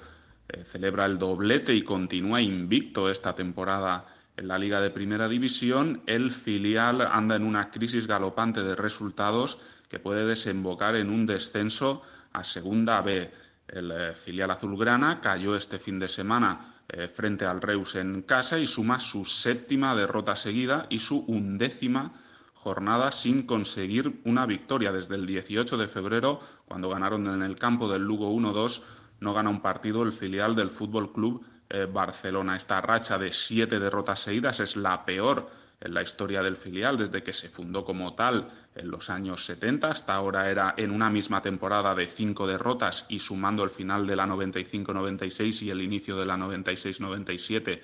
S15: eh, celebra el doblete y continúa invicto esta temporada en la Liga de Primera División, el filial anda en una crisis galopante de resultados que puede desembocar en un descenso a Segunda B. El eh, filial azulgrana cayó este fin de semana eh, frente al Reus en casa y suma su séptima derrota seguida y su undécima jornada sin conseguir una victoria. Desde el 18 de febrero, cuando ganaron en el campo del Lugo 1-2, no gana un partido el filial del Fútbol Club eh, Barcelona. Esta racha de siete derrotas seguidas es la peor en la historia del filial desde que se fundó como tal en los años 70. Hasta ahora era en una misma temporada de cinco derrotas y sumando el final de la 95-96 y el inicio de la 96-97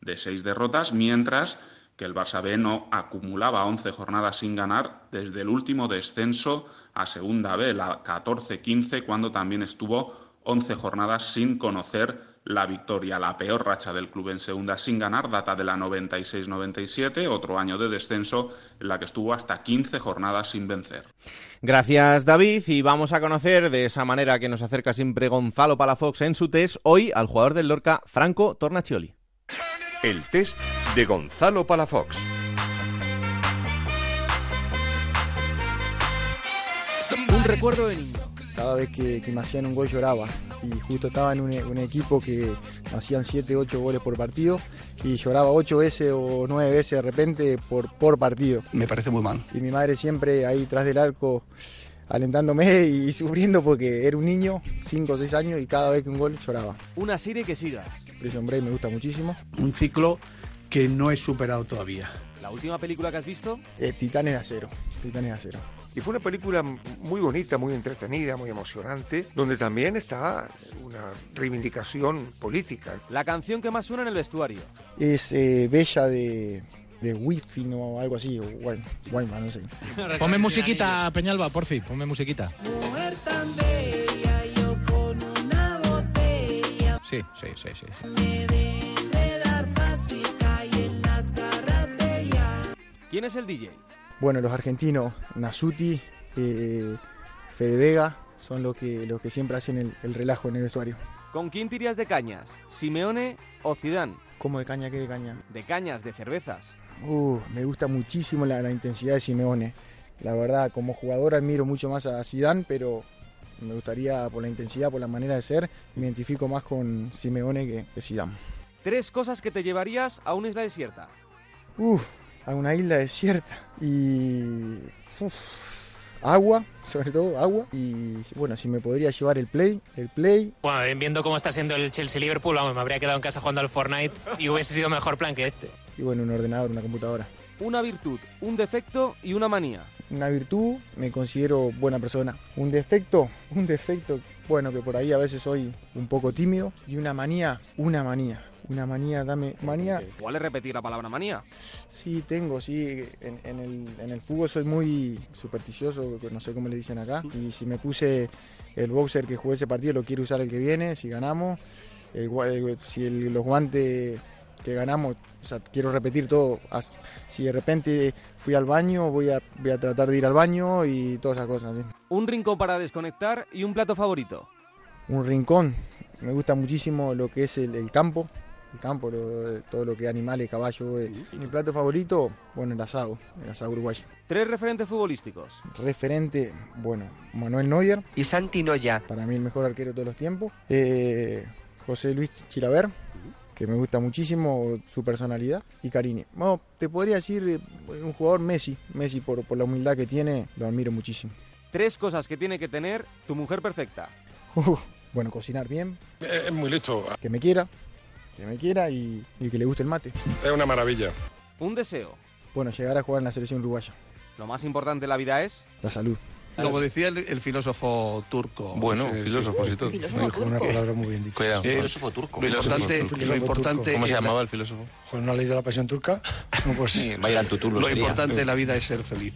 S15: de seis derrotas, mientras que el Barça B no acumulaba 11 jornadas sin ganar desde el último descenso a Segunda B, la 14-15, cuando también estuvo 11 jornadas sin conocer la victoria. La peor racha del club en Segunda sin ganar data de la 96-97, otro año de descenso en la que estuvo hasta 15 jornadas sin vencer.
S2: Gracias David y vamos a conocer de esa manera que nos acerca siempre Gonzalo Palafox en su test hoy al jugador del Lorca, Franco Tornacioli.
S1: El test de Gonzalo Palafox.
S16: Un recuerdo de niño. Cada vez que, que me hacían un gol lloraba y justo estaba en un, un equipo que me hacían 7, 8 goles por partido y lloraba 8 veces o 9 veces de repente por, por partido.
S17: Me parece muy mal.
S16: Y mi madre siempre ahí tras del arco alentándome y sufriendo porque era un niño, 5 o 6 años y cada vez que un gol lloraba.
S18: Una serie que sigas.
S16: Prison Break me gusta muchísimo.
S17: Un ciclo que no he superado todavía.
S18: ¿La última película que has visto?
S16: Eh, Titanes de Acero. Titanes de Acero.
S17: Y fue una película muy bonita, muy entretenida, muy emocionante, donde también está una reivindicación política.
S2: La canción que más suena en el vestuario.
S16: Es eh, Bella de, de Wi-Fi o algo así, o Guayma, no sé.
S18: Ponme musiquita, Peñalba, por fin, ponme musiquita. Sí, sí, sí, sí.
S2: ¿Quién es el DJ?
S16: Bueno, los argentinos, Nasuti, eh, Fede Vega, son los que, los que siempre hacen el, el, relajo en el vestuario.
S2: ¿Con quién tirías de cañas? ¿Simeone o Zidane?
S16: ¿Cómo de caña? ¿Qué de caña?
S2: De cañas, de cervezas.
S16: Uh, me gusta muchísimo la, la, intensidad de Simeone. La verdad, como jugador admiro mucho más a Zidane, pero me gustaría por la intensidad, por la manera de ser, me identifico más con Simeone que, que Zidane.
S2: Tres cosas que te llevarías a una isla desierta.
S16: Uh, a una isla desierta y uf, agua, sobre todo agua y bueno, si me podría llevar el play, el play.
S19: Bueno, viendo cómo está siendo el Chelsea Liverpool, vamos, me habría quedado en casa jugando al Fortnite y hubiese sido mejor plan que este.
S16: Y bueno, un ordenador, una computadora.
S2: Una virtud, un defecto y una manía.
S16: Una virtud, me considero buena persona. Un defecto, un defecto, bueno, que por ahí a veces soy un poco tímido. Y una manía, una manía una manía, dame manía.
S2: ¿Cuál es repetir la palabra manía?
S16: Sí, tengo, sí. En, en, el, en, el, fútbol soy muy supersticioso, no sé cómo le dicen acá. Y si me puse el boxer que jugué ese partido, lo quiero usar el que viene, si ganamos. El, el, si el, los guantes que ganamos, o sea, quiero repetir todo. Si de repente fui al baño, voy a, voy a tratar de ir al baño y todas esas cosas. ¿sí?
S2: Un rincón para desconectar y un plato favorito.
S16: Un rincón. Me gusta muchísimo lo que es el, el campo, el campo, lo, todo lo que es animales, caballos. Eh. Mi plato favorito, bueno, el asado, el asado uruguayo.
S2: Tres referentes futbolísticos.
S16: Referente, bueno, Manuel Neuer.
S20: Y Santi Noya.
S16: Para mí el mejor arquero de todos los tiempos. Eh, José Luis Chilaver, que me gusta muchísimo su personalidad. Y Carini. Bueno, te podría decir un jugador Messi. Messi por, por la humildad que tiene, lo admiro muchísimo.
S2: Tres cosas que tiene que tener tu mujer perfecta.
S16: Uh, bueno, cocinar bien.
S17: Es muy listo.
S16: Que me quiera que me quiera y, y, que le guste el mate.
S17: Es una maravilla.
S2: Un deseo.
S16: Bueno, llegar a jugar en la selección uruguaya.
S2: Lo más importante de la vida es
S16: la salud.
S21: Como decía el, el filósofo turco.
S17: Bueno, sí, filósofo, sí, todo.
S16: Dijo una palabra muy bien dicha.
S21: Cuidado.
S20: Sí. Filósofo turco.
S21: Lo importante,
S16: Filósofo
S21: lo importante
S17: turco. ¿Cómo se llamaba el filósofo?
S16: Joder, ¿no ha leído La Pasión Turca? No, pues
S20: vaya.
S21: Lo
S20: sería.
S21: importante de la vida es ser feliz.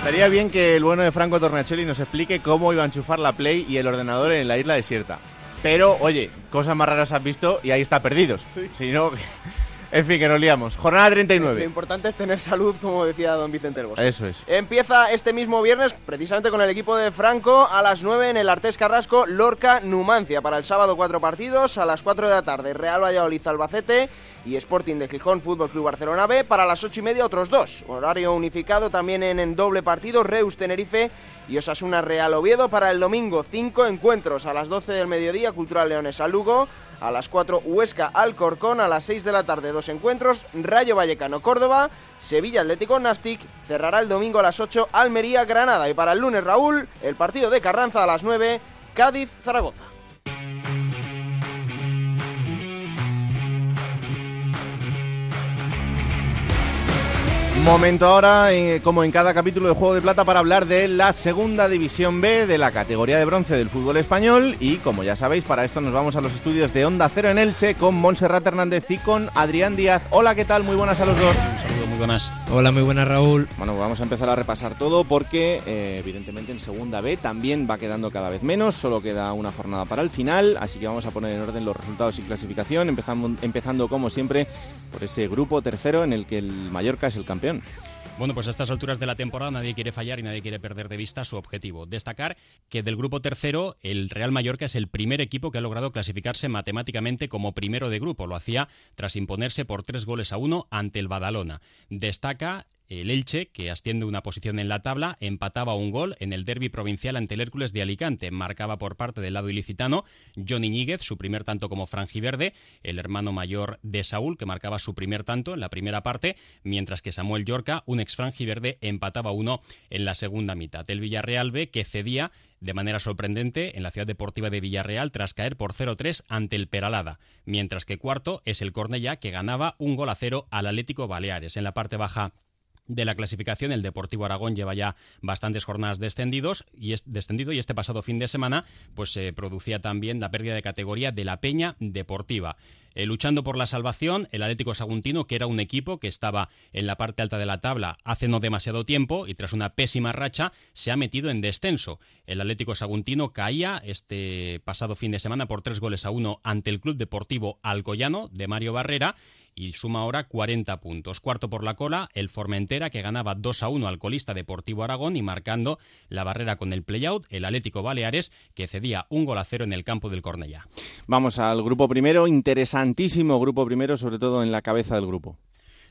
S2: Estaría bien que el bueno de Franco Tornacelli nos explique cómo iba a enchufar la Play y el ordenador en la isla desierta. Pero, oye, cosas más raras has visto y ahí está perdidos. Sí. Si no, en fin, que nos liamos. Jornada 39.
S6: Lo importante es tener salud, como decía don Vicente Bosque.
S2: Eso es.
S6: Empieza este mismo viernes, precisamente con el equipo de Franco, a las 9 en el Artés Carrasco, Lorca, Numancia. Para el sábado, cuatro partidos. A las 4 de la tarde, Real Valladolid, Albacete y Sporting de Gijón, Fútbol Club Barcelona B. Para las 8 y media, otros dos. Horario unificado también en, en doble partido, Reus Tenerife y Osasuna Real Oviedo. Para el domingo, cinco encuentros. A las 12 del mediodía, Cultural Leones al Lugo. A las 4, Huesca Alcorcón. A las 6 de la tarde, dos encuentros. Rayo Vallecano Córdoba. Sevilla Atlético Nastic. Cerrará el domingo a las 8, Almería Granada. Y para el lunes, Raúl, el partido de Carranza a las 9, Cádiz Zaragoza.
S2: Momento ahora, eh, como en cada capítulo de Juego de Plata, para hablar de la segunda división B de la categoría de bronce del fútbol español. Y como ya sabéis, para esto nos vamos a los estudios de Onda Cero en Elche con Montserrat Hernández y con Adrián Díaz. Hola, ¿qué tal? Muy buenas a los dos.
S22: Un saludo, muy buenas.
S23: Hola, muy buenas, Raúl.
S2: Bueno, vamos a empezar a repasar todo porque, eh, evidentemente, en segunda B también va quedando cada vez menos. Solo queda una jornada para el final. Así que vamos a poner en orden los resultados y clasificación, empezando, empezando como siempre por ese grupo tercero en el que el Mallorca es el campeón.
S22: Bueno, pues a estas alturas de la temporada nadie quiere fallar y nadie quiere perder de vista su objetivo. Destacar que del grupo tercero, el Real Mallorca es el primer equipo que ha logrado clasificarse matemáticamente como primero de grupo. Lo hacía tras imponerse por tres goles a uno ante el Badalona. Destaca el Elche, que asciende una posición en la tabla, empataba un gol en el derby provincial ante el Hércules de Alicante. Marcaba por parte del lado ilicitano Johnny Níguez, su primer tanto como franjiverde, el hermano mayor de Saúl, que marcaba su primer tanto en la primera parte, mientras que Samuel Yorca, un ex franjiverde, empataba uno en la segunda mitad. El Villarreal B, que cedía de manera sorprendente en la ciudad deportiva de Villarreal tras caer por 0-3 ante el Peralada, mientras que cuarto es el Cornellá que ganaba un gol a cero al Atlético Baleares. En la parte baja de la clasificación. El Deportivo Aragón lleva ya bastantes jornadas descendidos y es descendido y este pasado fin de semana pues se producía también la pérdida de categoría de la Peña Deportiva. Eh, luchando por la salvación, el Atlético Saguntino, que era un equipo que estaba en la parte alta de la tabla hace no demasiado tiempo y tras una pésima racha se ha metido en descenso. El Atlético Saguntino caía este pasado fin de semana por tres goles a uno ante el Club Deportivo Alcoyano de Mario Barrera y suma ahora 40 puntos. Cuarto por la cola, el Formentera, que ganaba 2 a 1 al colista Deportivo Aragón y marcando la barrera con el playout, el Atlético Baleares, que cedía un gol a cero en el campo del Cornellá.
S2: Vamos al grupo primero, interesantísimo grupo primero, sobre todo en la cabeza del grupo.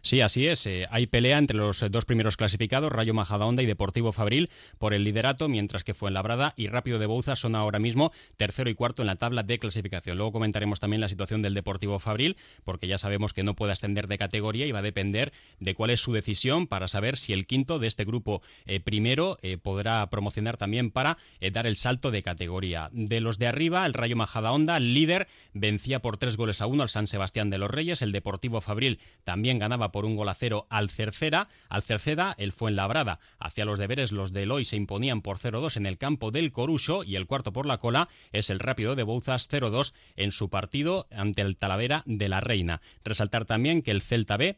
S22: Sí, así es. Eh, hay pelea entre los dos primeros clasificados, Rayo Majadahonda y Deportivo Fabril, por el liderato, mientras que Fuenlabrada y Rápido de Bouza son ahora mismo tercero y cuarto en la tabla de clasificación. Luego comentaremos también la situación del Deportivo Fabril, porque ya sabemos que no puede ascender de categoría y va a depender de cuál es su decisión para saber si el quinto de este grupo eh, primero eh, podrá promocionar también para dar el salto de categoría. De los de arriba, el Rayo Majadahonda, líder, vencía por tres goles a uno al San Sebastián de los Reyes. El Deportivo Fabril también ganaba por un gol a cero al Cercera. Al Cerceda, el Fuenlabrada. Hacia los deberes, los de Eloy se imponían por 0-2 en el campo del Coruso y el cuarto por la cola es el Rápido de Bouzas 0-2 en su partido ante el Talavera de la Reina. Resaltar también que el Celta B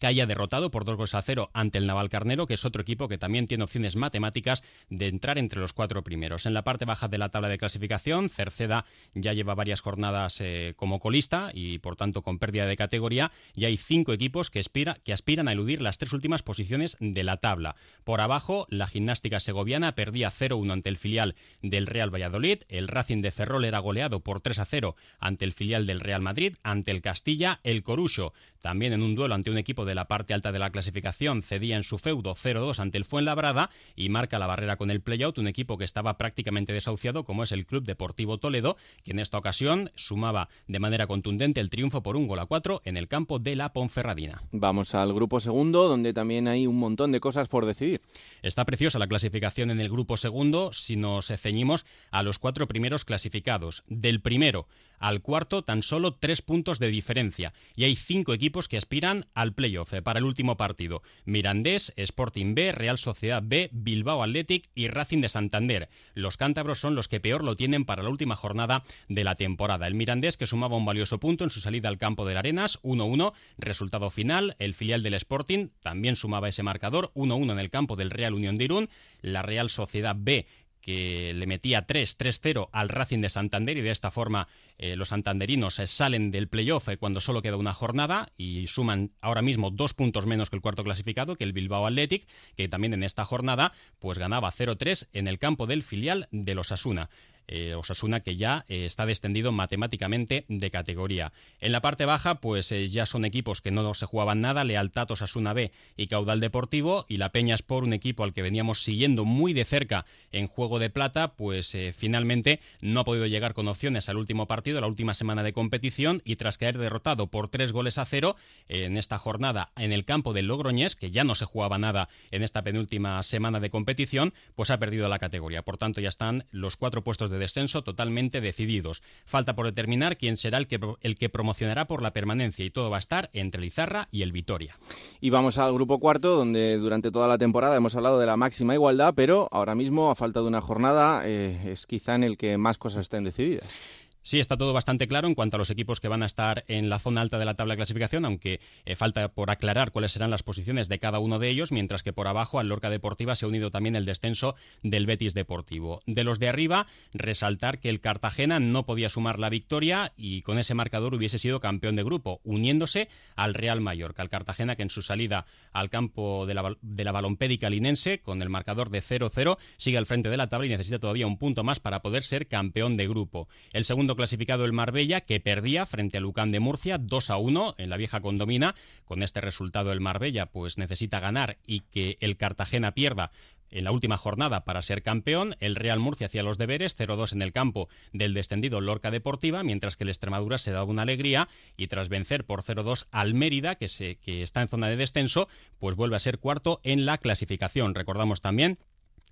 S22: que haya derrotado por dos goles a cero ante el Naval Carnero, que es otro equipo que también tiene opciones matemáticas de entrar entre los cuatro primeros. En la parte baja de la tabla de clasificación, Cerceda ya lleva varias jornadas eh, como colista y por tanto con pérdida de categoría, y hay cinco equipos que, que aspiran a eludir las tres últimas posiciones de la tabla. Por abajo, la gimnástica segoviana perdía 0-1 ante el filial del Real Valladolid, el Racing de Ferrol era goleado por 3 0 ante el filial del Real Madrid, ante el Castilla, el Corucho, también en un duelo ante un equipo de de la parte alta de la clasificación cedía en su feudo 0-2 ante el Fuenlabrada y marca la barrera con el playout, un equipo que estaba prácticamente desahuciado como es el Club Deportivo Toledo, que en esta ocasión sumaba de manera contundente el triunfo por un gol a cuatro en el campo de la Ponferradina.
S2: Vamos al grupo segundo, donde también hay un montón de cosas por decidir.
S22: Está preciosa la clasificación en el grupo segundo si nos ceñimos a los cuatro primeros clasificados. Del primero al cuarto tan solo tres puntos de diferencia y hay cinco equipos que aspiran al playoff para el último partido. Mirandés, Sporting B, Real Sociedad B, Bilbao Athletic y Racing de Santander. Los cántabros son los que peor lo tienen para la última jornada de la temporada. El Mirandés que sumaba un valioso punto en su salida al campo de Arenas, 1-1, resultado final, el filial del Sporting también sumaba ese marcador, 1-1 en el campo del Real Unión de Irún, la Real Sociedad B que le metía 3-3-0 al Racing de Santander y de esta forma eh, los santanderinos eh, salen del playoff eh, cuando solo queda una jornada y suman ahora mismo dos puntos menos que el cuarto clasificado, que el Bilbao Athletic, que también en esta jornada pues ganaba 0-3 en el campo del filial de los Asuna. Eh, Osasuna que ya eh, está descendido matemáticamente de categoría. En la parte baja, pues eh, ya son equipos que no se jugaban nada, Lealtad Osasuna B y Caudal Deportivo, y la Peña Sport, un equipo al que veníamos siguiendo muy de cerca en juego de plata, pues finalmente no ha podido llegar con opciones al último partido, la última semana de competición, y tras caer derrotado por tres goles a cero en esta jornada en el campo del Logroñés, que ya no se jugaba nada en esta penúltima semana de competición, pues ha perdido la categoría. Por tanto, ya están los cuatro puestos de descenso totalmente decididos. Falta por determinar quién será el que, el que promocionará por la permanencia y todo va a estar entre Lizarra y el Vitoria.
S2: Y vamos al grupo cuarto, donde durante toda la temporada hemos hablado de la máxima igualdad, pero ahora mismo, a falta de una jornada, eh, es quizá en el que más cosas estén decididas.
S22: Sí, está todo bastante claro en cuanto a los equipos que van a estar en la zona alta de la tabla de clasificación, aunque eh, falta por aclarar cuáles serán las posiciones de cada uno de ellos, mientras que por abajo al Lorca Deportiva se ha unido también el descenso del Betis Deportivo. De los de arriba, resaltar que el Cartagena no podía sumar la victoria y con ese marcador hubiese sido campeón de grupo, uniéndose al Real Mallorca. El Cartagena que en su salida al campo de la, de la balompédica linense, con el marcador de 0-0, sigue al frente de la tabla y necesita todavía un punto más para poder ser campeón de grupo. El segundo clasificado el Marbella, que perdía frente a Lucán de Murcia 2 a 1 en la vieja condomina. Con este resultado el Marbella pues necesita ganar y que el Cartagena pierda en la última jornada para ser campeón. El Real Murcia hacía los deberes, 0-2 en el campo del descendido Lorca Deportiva, mientras que el Extremadura se da una alegría y tras vencer por 0-2 al Mérida, que, se, que está en zona de descenso, pues vuelve a ser cuarto en la clasificación. Recordamos también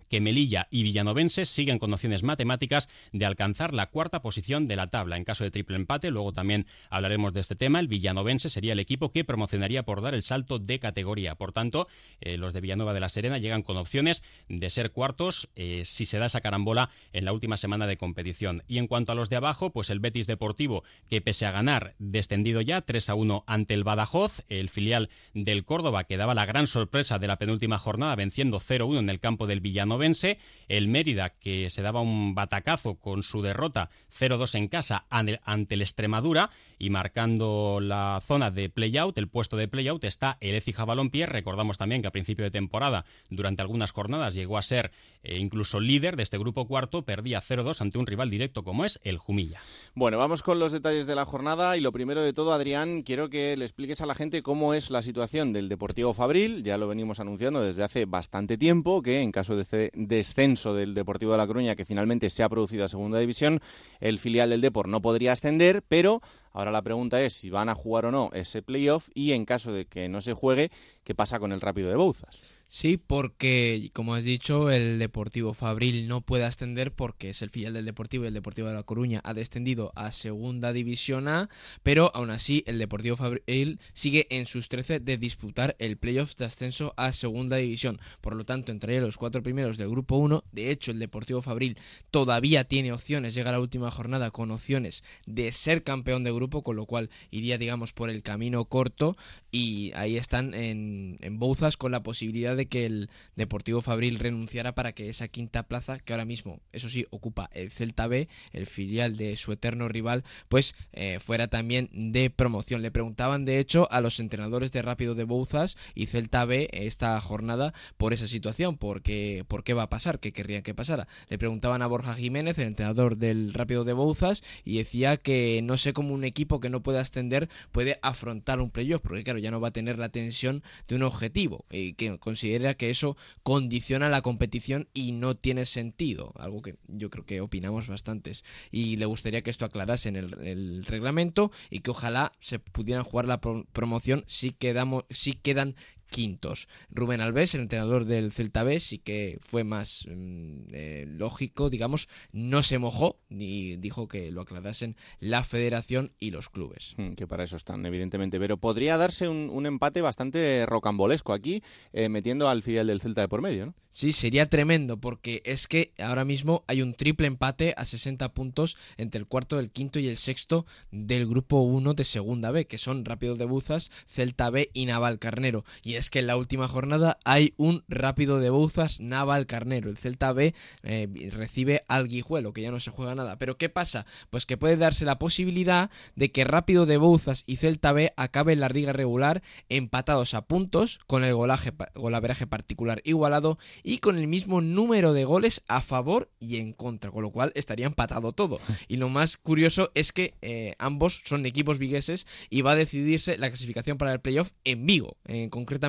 S22: que Melilla y Villanovense siguen con opciones matemáticas de alcanzar la cuarta posición de la tabla. En caso de triple empate, luego también hablaremos de este tema, el Villanovense sería el equipo que promocionaría por dar el salto de categoría. Por tanto, eh, los de Villanueva de la Serena llegan con opciones de ser cuartos eh, si se da esa carambola en la última semana de competición. Y en cuanto a los de abajo, pues el Betis Deportivo, que pese a ganar, descendido ya 3 a 1 ante el Badajoz, el filial del Córdoba, que daba la gran sorpresa de la penúltima jornada, venciendo 0-1 en el campo del El Mérida, que se daba un batacazo con su derrota 0-2 en casa ante el Extremadura y marcando la zona de playout, el puesto de playout, está el Ecija Balompié. Recordamos también que a principio de temporada, durante algunas jornadas, llegó a ser eh, incluso líder de este grupo cuarto, perdía 0-2 ante un rival directo como es el Jumilla.
S2: Bueno, vamos con los detalles de la jornada y lo primero de todo, Adrián, quiero que le expliques a la gente cómo es la situación del Deportivo Fabril. Ya lo venimos anunciando desde hace bastante tiempo que en caso de descenso del Deportivo de La Coruña, que finalmente se ha producido a Segunda División, el filial del Deport no podría ascender, pero ahora la pregunta es si van a jugar o no ese playoff y en caso de que no se juegue, ¿qué pasa con el Rápido de Bouzas?
S24: Sí, porque, como has dicho, el Deportivo Fabril no puede ascender porque es el filial del Deportivo y el Deportivo de La Coruña ha descendido a Segunda División A, pero aún así el Deportivo Fabril sigue en sus 13 de disputar el playoff de ascenso a Segunda División. Por lo tanto, entraría los cuatro primeros del Grupo 1. De hecho, el Deportivo Fabril todavía tiene opciones, llega a la última jornada con opciones de ser campeón de grupo, con lo cual iría, digamos, por el camino corto y ahí están en, en Bouzas con la posibilidad de que el Deportivo Fabril renunciara para que esa quinta plaza, que ahora mismo, eso sí, ocupa el Celta B, el filial de su eterno rival, pues eh, fuera también de promoción. Le preguntaban, de hecho, a los entrenadores de Rápido de Bouzas y Celta B esta jornada por esa situación, porque, por qué va a pasar, qué querrían que pasara. Le preguntaban a Borja Jiménez, el entrenador del Rápido de Bouzas, y decía que no sé cómo un equipo que no puede ascender puede afrontar un playoff, porque claro, ya no va a tener la tensión de un objetivo, y que considera que eso condiciona la competición y no tiene sentido, algo que yo creo que opinamos bastantes. Y le gustaría que esto aclarase en el, reglamento y que ojalá se pudieran jugar la promoción si, quedamos, si quedan quintos. Rubén Alves, el entrenador del Celta B, sí que fue más mm, eh, lógico, digamos, no se mojó ni dijo que lo aclarasen la federación y los clubes.
S2: Hmm, que para eso están, evidentemente. Pero podría darse un, empate bastante rocambolesco aquí, eh, metiendo al filial del Celta de por medio, ¿no?
S24: Sí, sería tremendo, porque es que ahora mismo hay un triple empate a 60 puntos entre el cuarto, el quinto y el sexto del grupo 1 de Segunda B, que son Rápido de Buzas, Celta B y Naval Carnero. Y es que en la última jornada hay un Rápido de Buzas, Naval Carnero. El Celta B eh, recibe al Guijuelo, que ya no se juega nada. Pero ¿qué pasa? Pues que puede darse la posibilidad de que Rápido de Bouzas y Celta B acaben la liga regular empatados a puntos, con el golaje, golaveraje particular igualado y con el mismo número de goles a favor y en contra, con lo cual estaría empatado todo. Y lo más curioso es que eh, ambos son equipos vigueses y va a decidirse la clasificación para el playoff en Vigo, eh, concretamente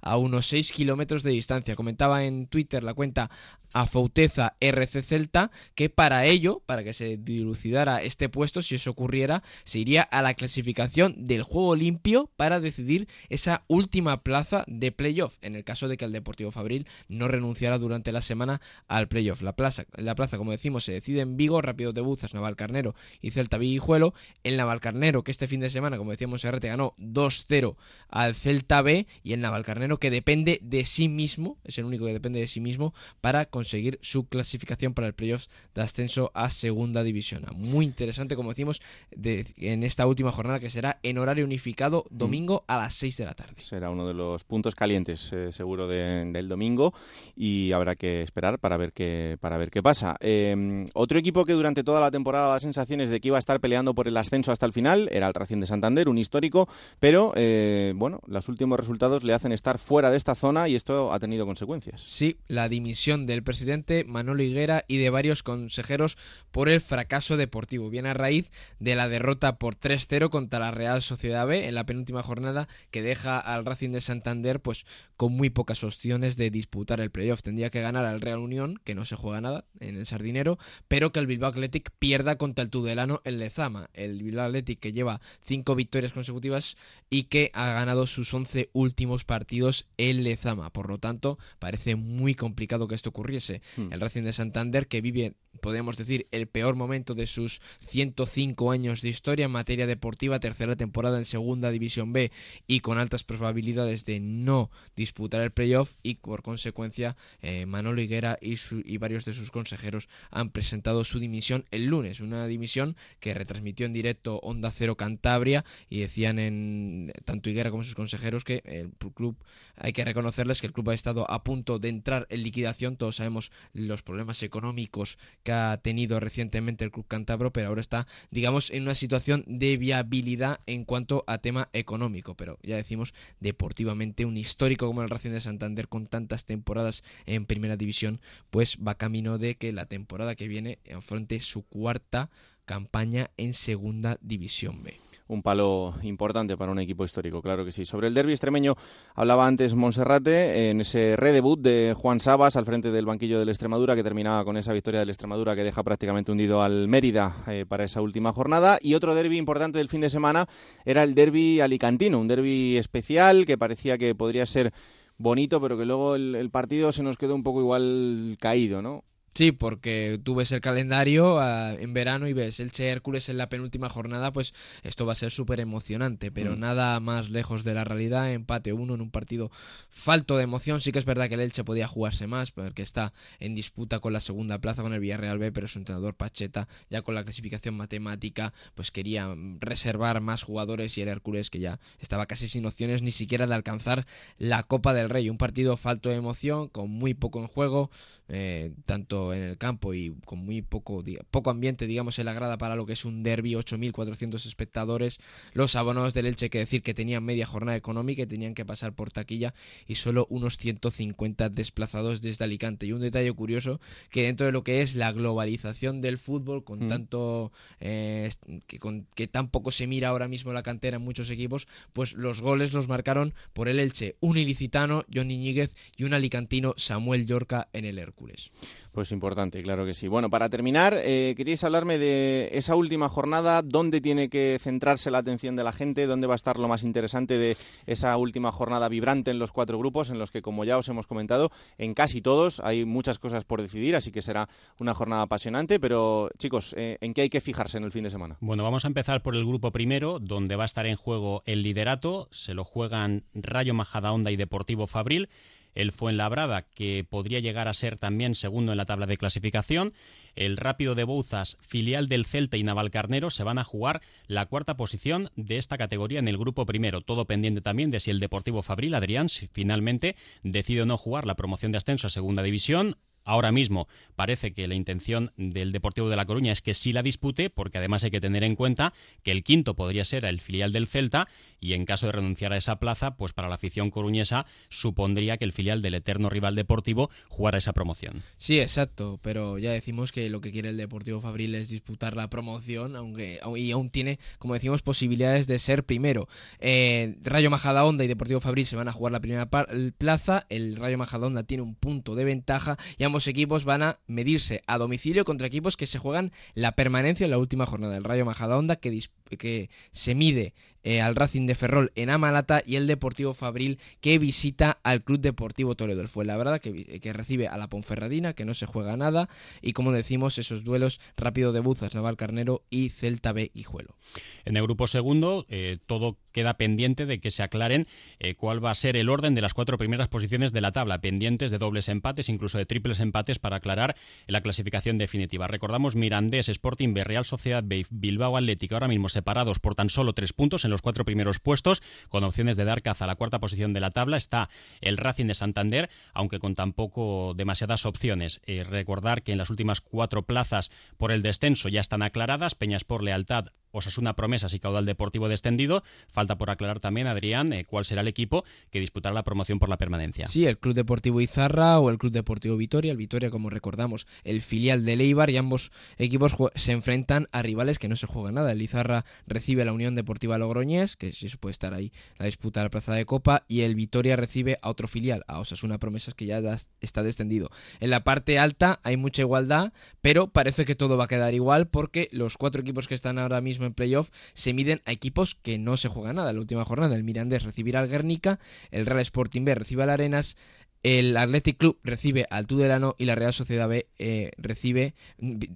S24: a unos 6 kilómetros de distancia. Comentaba en Twitter la cuenta a Fauteza RC Celta, que para ello, para que se dilucidara este puesto, si eso ocurriera, se iría a la clasificación del juego limpio para decidir esa última plaza de playoff, en el caso de que el Deportivo Fabril no renunciara durante la semana al playoff. La plaza, la plaza como decimos, se decide en Vigo, Rápido de Buzas, Navalcarnero y Celta Viguijuelo. El Navalcarnero, que este fin de semana, como decíamos, RT ganó 2-0 al Celta B, y el Navalcarnero, que depende de sí mismo, es el único que depende de sí mismo, para conseguir conseguir su clasificación para el playoff de ascenso a segunda división. Muy interesante, como decimos, en esta última jornada que será en horario unificado mm. domingo a las 6 de la tarde.
S2: Será uno de los puntos calientes eh, seguro del domingo y habrá que esperar para ver qué, para ver qué pasa. Em, otro equipo que durante toda la temporada da sensaciones de que iba a estar peleando por el ascenso hasta el final era el Racing de Santander, un histórico, pero eh, bueno, los últimos resultados le hacen estar fuera de esta zona y esto ha tenido consecuencias.
S24: Sí, la dimisión del presidente Manolo Higuera y de varios consejeros por el fracaso deportivo. Viene a raíz de la derrota por 3-0 contra la Real Sociedad B en la penúltima jornada que deja al Racing de Santander pues con muy pocas opciones de disputar el playoff. Tendría que ganar al Real Unión, que no se juega nada en el Sardinero, pero que el Bilbao Athletic pierda contra el Tudelano en Lezama. El Bilbao Athletic que lleva cinco victorias consecutivas y que ha ganado sus 11 últimos partidos en Lezama. Por lo tanto, parece muy complicado que esto ocurriese. Hmm. El Racing de Santander que vive, podemos decir, el peor momento de sus 105 años de historia en materia deportiva, tercera temporada en Segunda División B y con altas probabilidades de no disputar el playoff y por consecuencia eh, Manolo Higuera y, y varios de sus consejeros han presentado su dimisión el lunes, una dimisión que retransmitió en directo Onda Cero Cantabria y decían en tanto Higuera como sus consejeros que el club hay que reconocerles que el club ha estado a punto de entrar en liquidación, todos sabemos los problemas económicos que ha tenido recientemente el club cántabro, pero ahora está digamos en una situación de viabilidad en cuanto a tema económico, pero ya decimos deportivamente un histórico como el Racing de Santander con tantas temporadas en primera división, pues va camino de que la temporada que viene enfrente su cuarta campaña en Segunda División B
S2: un palo importante para un equipo histórico, claro que sí. Sobre el derby extremeño hablaba antes Monserrate en ese redebut de Juan Sabas al frente del banquillo del Extremadura que terminaba con esa victoria del Extremadura que deja prácticamente hundido al Mérida eh, para esa última jornada. Y otro derby importante del fin de semana era el derby alicantino, un derby especial que parecía que podría ser bonito, pero que luego el partido se nos quedó un poco igual caído, ¿no?
S24: Sí, porque tú ves el calendario ah, en verano y ves el Che Hércules en la penúltima jornada, pues esto va a ser súper emocionante, pero mm. nada más lejos de la realidad. Empate uno en un partido falto de emoción. Sí que es verdad que el Elche podía jugarse más, porque está en disputa con la segunda plaza con el Villarreal B, pero su entrenador Pacheta, ya con la clasificación matemática, pues quería reservar más jugadores y el Hércules, que ya estaba casi sin opciones ni siquiera de alcanzar la Copa del Rey. Un partido falto de emoción, con muy poco en juego, eh, tanto en el campo y con muy poco, poco ambiente, digamos, en la grada para lo que es un derby, 8.400 espectadores. Los abonados del Elche, que decir que tenían media jornada económica y tenían que pasar por taquilla y solo unos 150 desplazados desde Alicante. Y un detalle curioso, que dentro de lo que es la globalización del fútbol, con mm. tanto eh, que, con, que tampoco se mira ahora mismo la cantera en muchos equipos, pues los goles los marcaron por el Elche, un ilicitano, Johnny Ñíguez, y un alicantino, Samuel Yorca, en el Hércules.
S2: Pues importante, claro que sí. Bueno, para terminar, eh, queríais hablarme de esa última jornada, dónde tiene que centrarse la atención de la gente, dónde va a estar lo más interesante de esa última jornada vibrante en los cuatro grupos, en los que, como ya os hemos comentado, en casi todos hay muchas cosas por decidir, así que será una jornada apasionante. Pero, chicos, eh, ¿en qué hay que fijarse en el fin de semana?
S22: Bueno, vamos a empezar por el grupo primero, donde va a estar en juego el liderato. Se lo juegan Rayo Majadahonda y Deportivo Fabril el Fuenlabrada, que podría llegar a ser también segundo en la tabla de clasificación. El Rápido de Bouzas, filial del Celta y Navalcarnero, se van a jugar la cuarta posición de esta categoría en el grupo primero. Todo pendiente también de si el Deportivo Fabril, Adrián, si finalmente decide no jugar la promoción de ascenso a segunda división Ahora mismo parece que la intención del Deportivo de La Coruña es que sí la dispute, porque además hay que tener en cuenta que el quinto podría ser el filial del Celta y en caso de renunciar a esa plaza, pues para la afición coruñesa supondría que el filial del eterno rival deportivo jugara esa promoción.
S24: Sí, exacto, pero ya decimos que lo que quiere el Deportivo Fabril es disputar la promoción, aunque y aún tiene, como decimos, posibilidades de ser primero. Eh, Rayo Majadahonda y Deportivo Fabril se van a jugar la primera plaza, el Rayo Majadahonda tiene un punto de ventaja y ambos equipos van a medirse a domicilio contra equipos que se juegan la permanencia en la última jornada. El Rayo Majadahonda que, que se mide eh, al Racing de Ferrol en Amalata y el Deportivo Fabril que visita al Club Deportivo Toledo. El Fuenlabrada que, que recibe a la Ponferradina, que no se juega nada, y como decimos, esos duelos rápido de Buzas, Naval Carnero y Celta B Hijuelo.
S22: En el grupo segundo, eh, todo queda pendiente de que se aclaren eh, cuál va a ser el orden de las cuatro primeras posiciones de la tabla, pendientes de dobles empates, incluso de triples empates para aclarar la clasificación definitiva. Recordamos Mirandés, Sporting B, Real Sociedad B, Bilbao Atlético, ahora mismo separados por tan solo tres puntos los cuatro primeros puestos, con opciones de dar caza a la cuarta posición de la tabla. Está el Racing de Santander, aunque con tampoco demasiadas opciones. Eh, recordar que en las últimas cuatro plazas por el descenso ya están aclaradas. Peñas por Lealtad Osasuna Promesas y Caudal Deportivo descendido. Falta por aclarar también, Adrián, eh, cuál será el equipo que disputará la promoción por la permanencia.
S24: Sí, el Club Deportivo Izarra o el Club Deportivo Vitoria. El Vitoria, como recordamos, el filial de Leibar y ambos equipos se enfrentan a rivales que no se juegan nada. El Izarra recibe a la Unión Deportiva Logroñés, que sí puede estar ahí la disputa de la plaza de Copa, y el Vitoria recibe a otro filial, a Osasuna Promesas, que ya está descendido. En la parte alta hay mucha igualdad, pero parece que todo va a quedar igual porque los cuatro equipos que están ahora mismo en playoff se miden a equipos que no se juegan nada. La última jornada, el Mirandés recibirá al Guernica, el Real Sporting B recibe al Arenas, el Athletic Club recibe al Tudelano y la Real Sociedad B eh, recibe,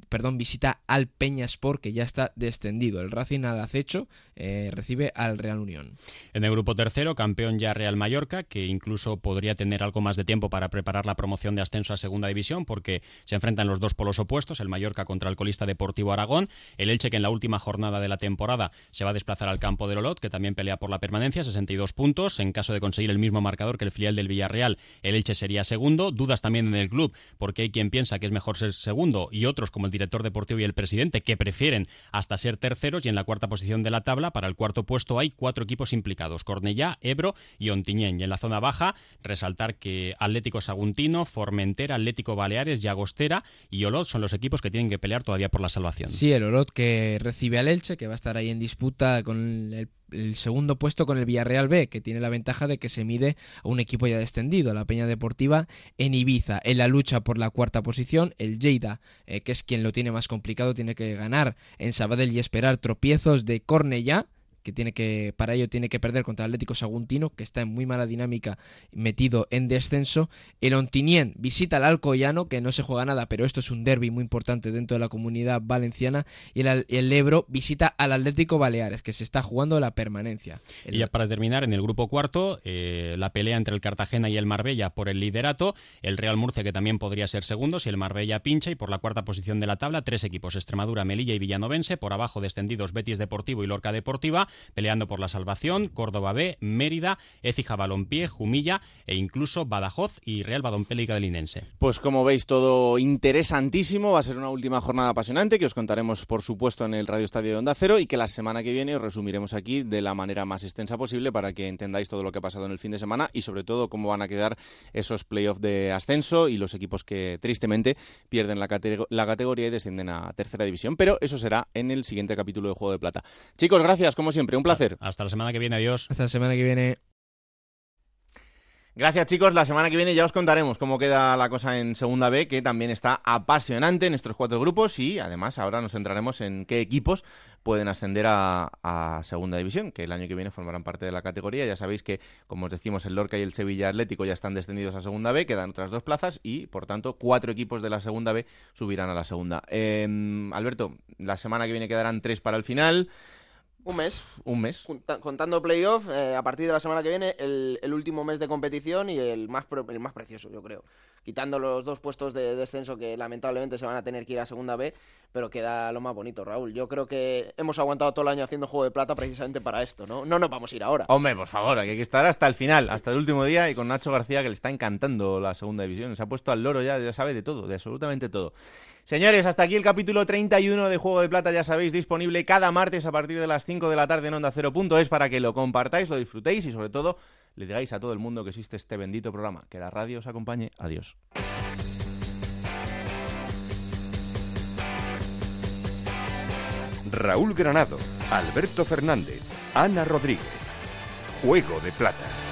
S24: perdón, visita al Peña Sport que ya está descendido. El Racing al acecho eh, recibe al Real Unión.
S22: En el grupo tercero, campeón ya Real Mallorca, que incluso podría tener algo más de tiempo para preparar la promoción de ascenso a segunda división, porque se enfrentan los dos polos opuestos, el Mallorca contra el colista Deportivo Aragón, el Elche que en la última jornada de la temporada se va a desplazar al campo del Olot, que también pelea por la permanencia, 62 puntos, en caso de conseguir el mismo marcador que el filial del Villarreal, el Elche sería segundo. Dudas también en el club, porque hay quien piensa que es mejor ser segundo y otros, como el director deportivo y el presidente, que prefieren hasta ser terceros. Y en la cuarta posición de la tabla, para el cuarto puesto, hay cuatro equipos implicados: Cornellá, Ebro y Ontiñén. Y en la zona baja, resaltar que Atlético Saguntino, Formentera, Atlético Baleares, Llagostera y Olot son los equipos que tienen que pelear todavía por la salvación.
S24: Sí, el Olot que recibe al Elche, que va a estar ahí en disputa con el el segundo puesto con el Villarreal B, que tiene la ventaja de que se mide a un equipo ya descendido, la Peña Deportiva en Ibiza. En la lucha por la cuarta posición, el Lleida, eh, que es quien lo tiene más complicado, tiene que ganar en Sabadell y esperar tropiezos de Cornellá que tiene que para ello tiene que perder contra el Atlético Saguntino, que está en muy mala dinámica, metido en descenso. El Ontinien visita al Alcoyano, que no se juega nada, pero esto es un derby muy importante dentro de la comunidad valenciana. Y el, Ebro visita al Atlético Baleares, que se está jugando la permanencia.
S22: Y ya para terminar, en el grupo cuarto, eh, la pelea entre el Cartagena y el Marbella por el liderato. El Real Murcia, que también podría ser segundo si el Marbella pincha. Y por la cuarta posición de la tabla, tres equipos: Extremadura, Melilla y Villanovense. Por abajo, descendidos Betis Deportivo y Lorca Deportiva peleando por la salvación, Córdoba B, Mérida, Écija Balompié, Jumilla e incluso Badajoz y Real Badompélica del.
S2: Pues como veis todo interesantísimo, va a ser una última jornada apasionante que os contaremos por supuesto en el Radio Estadio de Onda Cero y que la semana que viene os resumiremos aquí de la manera más extensa posible para que entendáis todo lo que ha pasado en el fin de semana y sobre todo cómo van a quedar esos playoffs de ascenso y los equipos que tristemente pierden la categoría y descienden a tercera división, pero eso será en el siguiente capítulo de Juego de Plata. Chicos, gracias como siempre un placer.
S22: Hasta la semana que viene, adiós.
S24: Hasta la semana que viene.
S2: Gracias chicos, la semana que viene ya os contaremos cómo queda la cosa en Segunda B, que también está apasionante en estos cuatro grupos y además ahora nos centraremos en qué equipos pueden ascender a, Segunda División, que el año que viene formarán parte de la categoría. Ya sabéis que, como os decimos, el Lorca y el Sevilla Atlético ya están descendidos a Segunda B, quedan otras dos plazas y, por tanto, cuatro equipos de la Segunda B subirán a la Segunda. Em, Alberto, la semana que viene quedarán tres para el final.
S6: Un mes.
S2: Un mes.
S6: Contando playoff, eh, a partir de la semana que viene, el, último mes de competición y el más, el más precioso, yo creo. Quitando los dos puestos de descenso que lamentablemente se van a tener que ir a segunda B, pero queda lo más bonito, Raúl. Yo creo que hemos aguantado todo el año haciendo juego de plata precisamente para esto, ¿no? No nos vamos a ir ahora.
S2: Hombre, por favor, hay que estar hasta el final, hasta el último día y con Nacho García que le está encantando la segunda división. Se ha puesto al loro ya, ya sabe de todo, de absolutamente todo. Señores, hasta aquí el capítulo 31 de Juego de Plata, ya sabéis, disponible cada martes a partir de las 5 de la tarde en Onda es para que lo compartáis, lo disfrutéis y sobre todo le digáis a todo el mundo que existe este bendito programa. Que la radio os acompañe. Adiós.
S1: Raúl Granado, Alberto Fernández, Ana Rodríguez. Juego de Plata.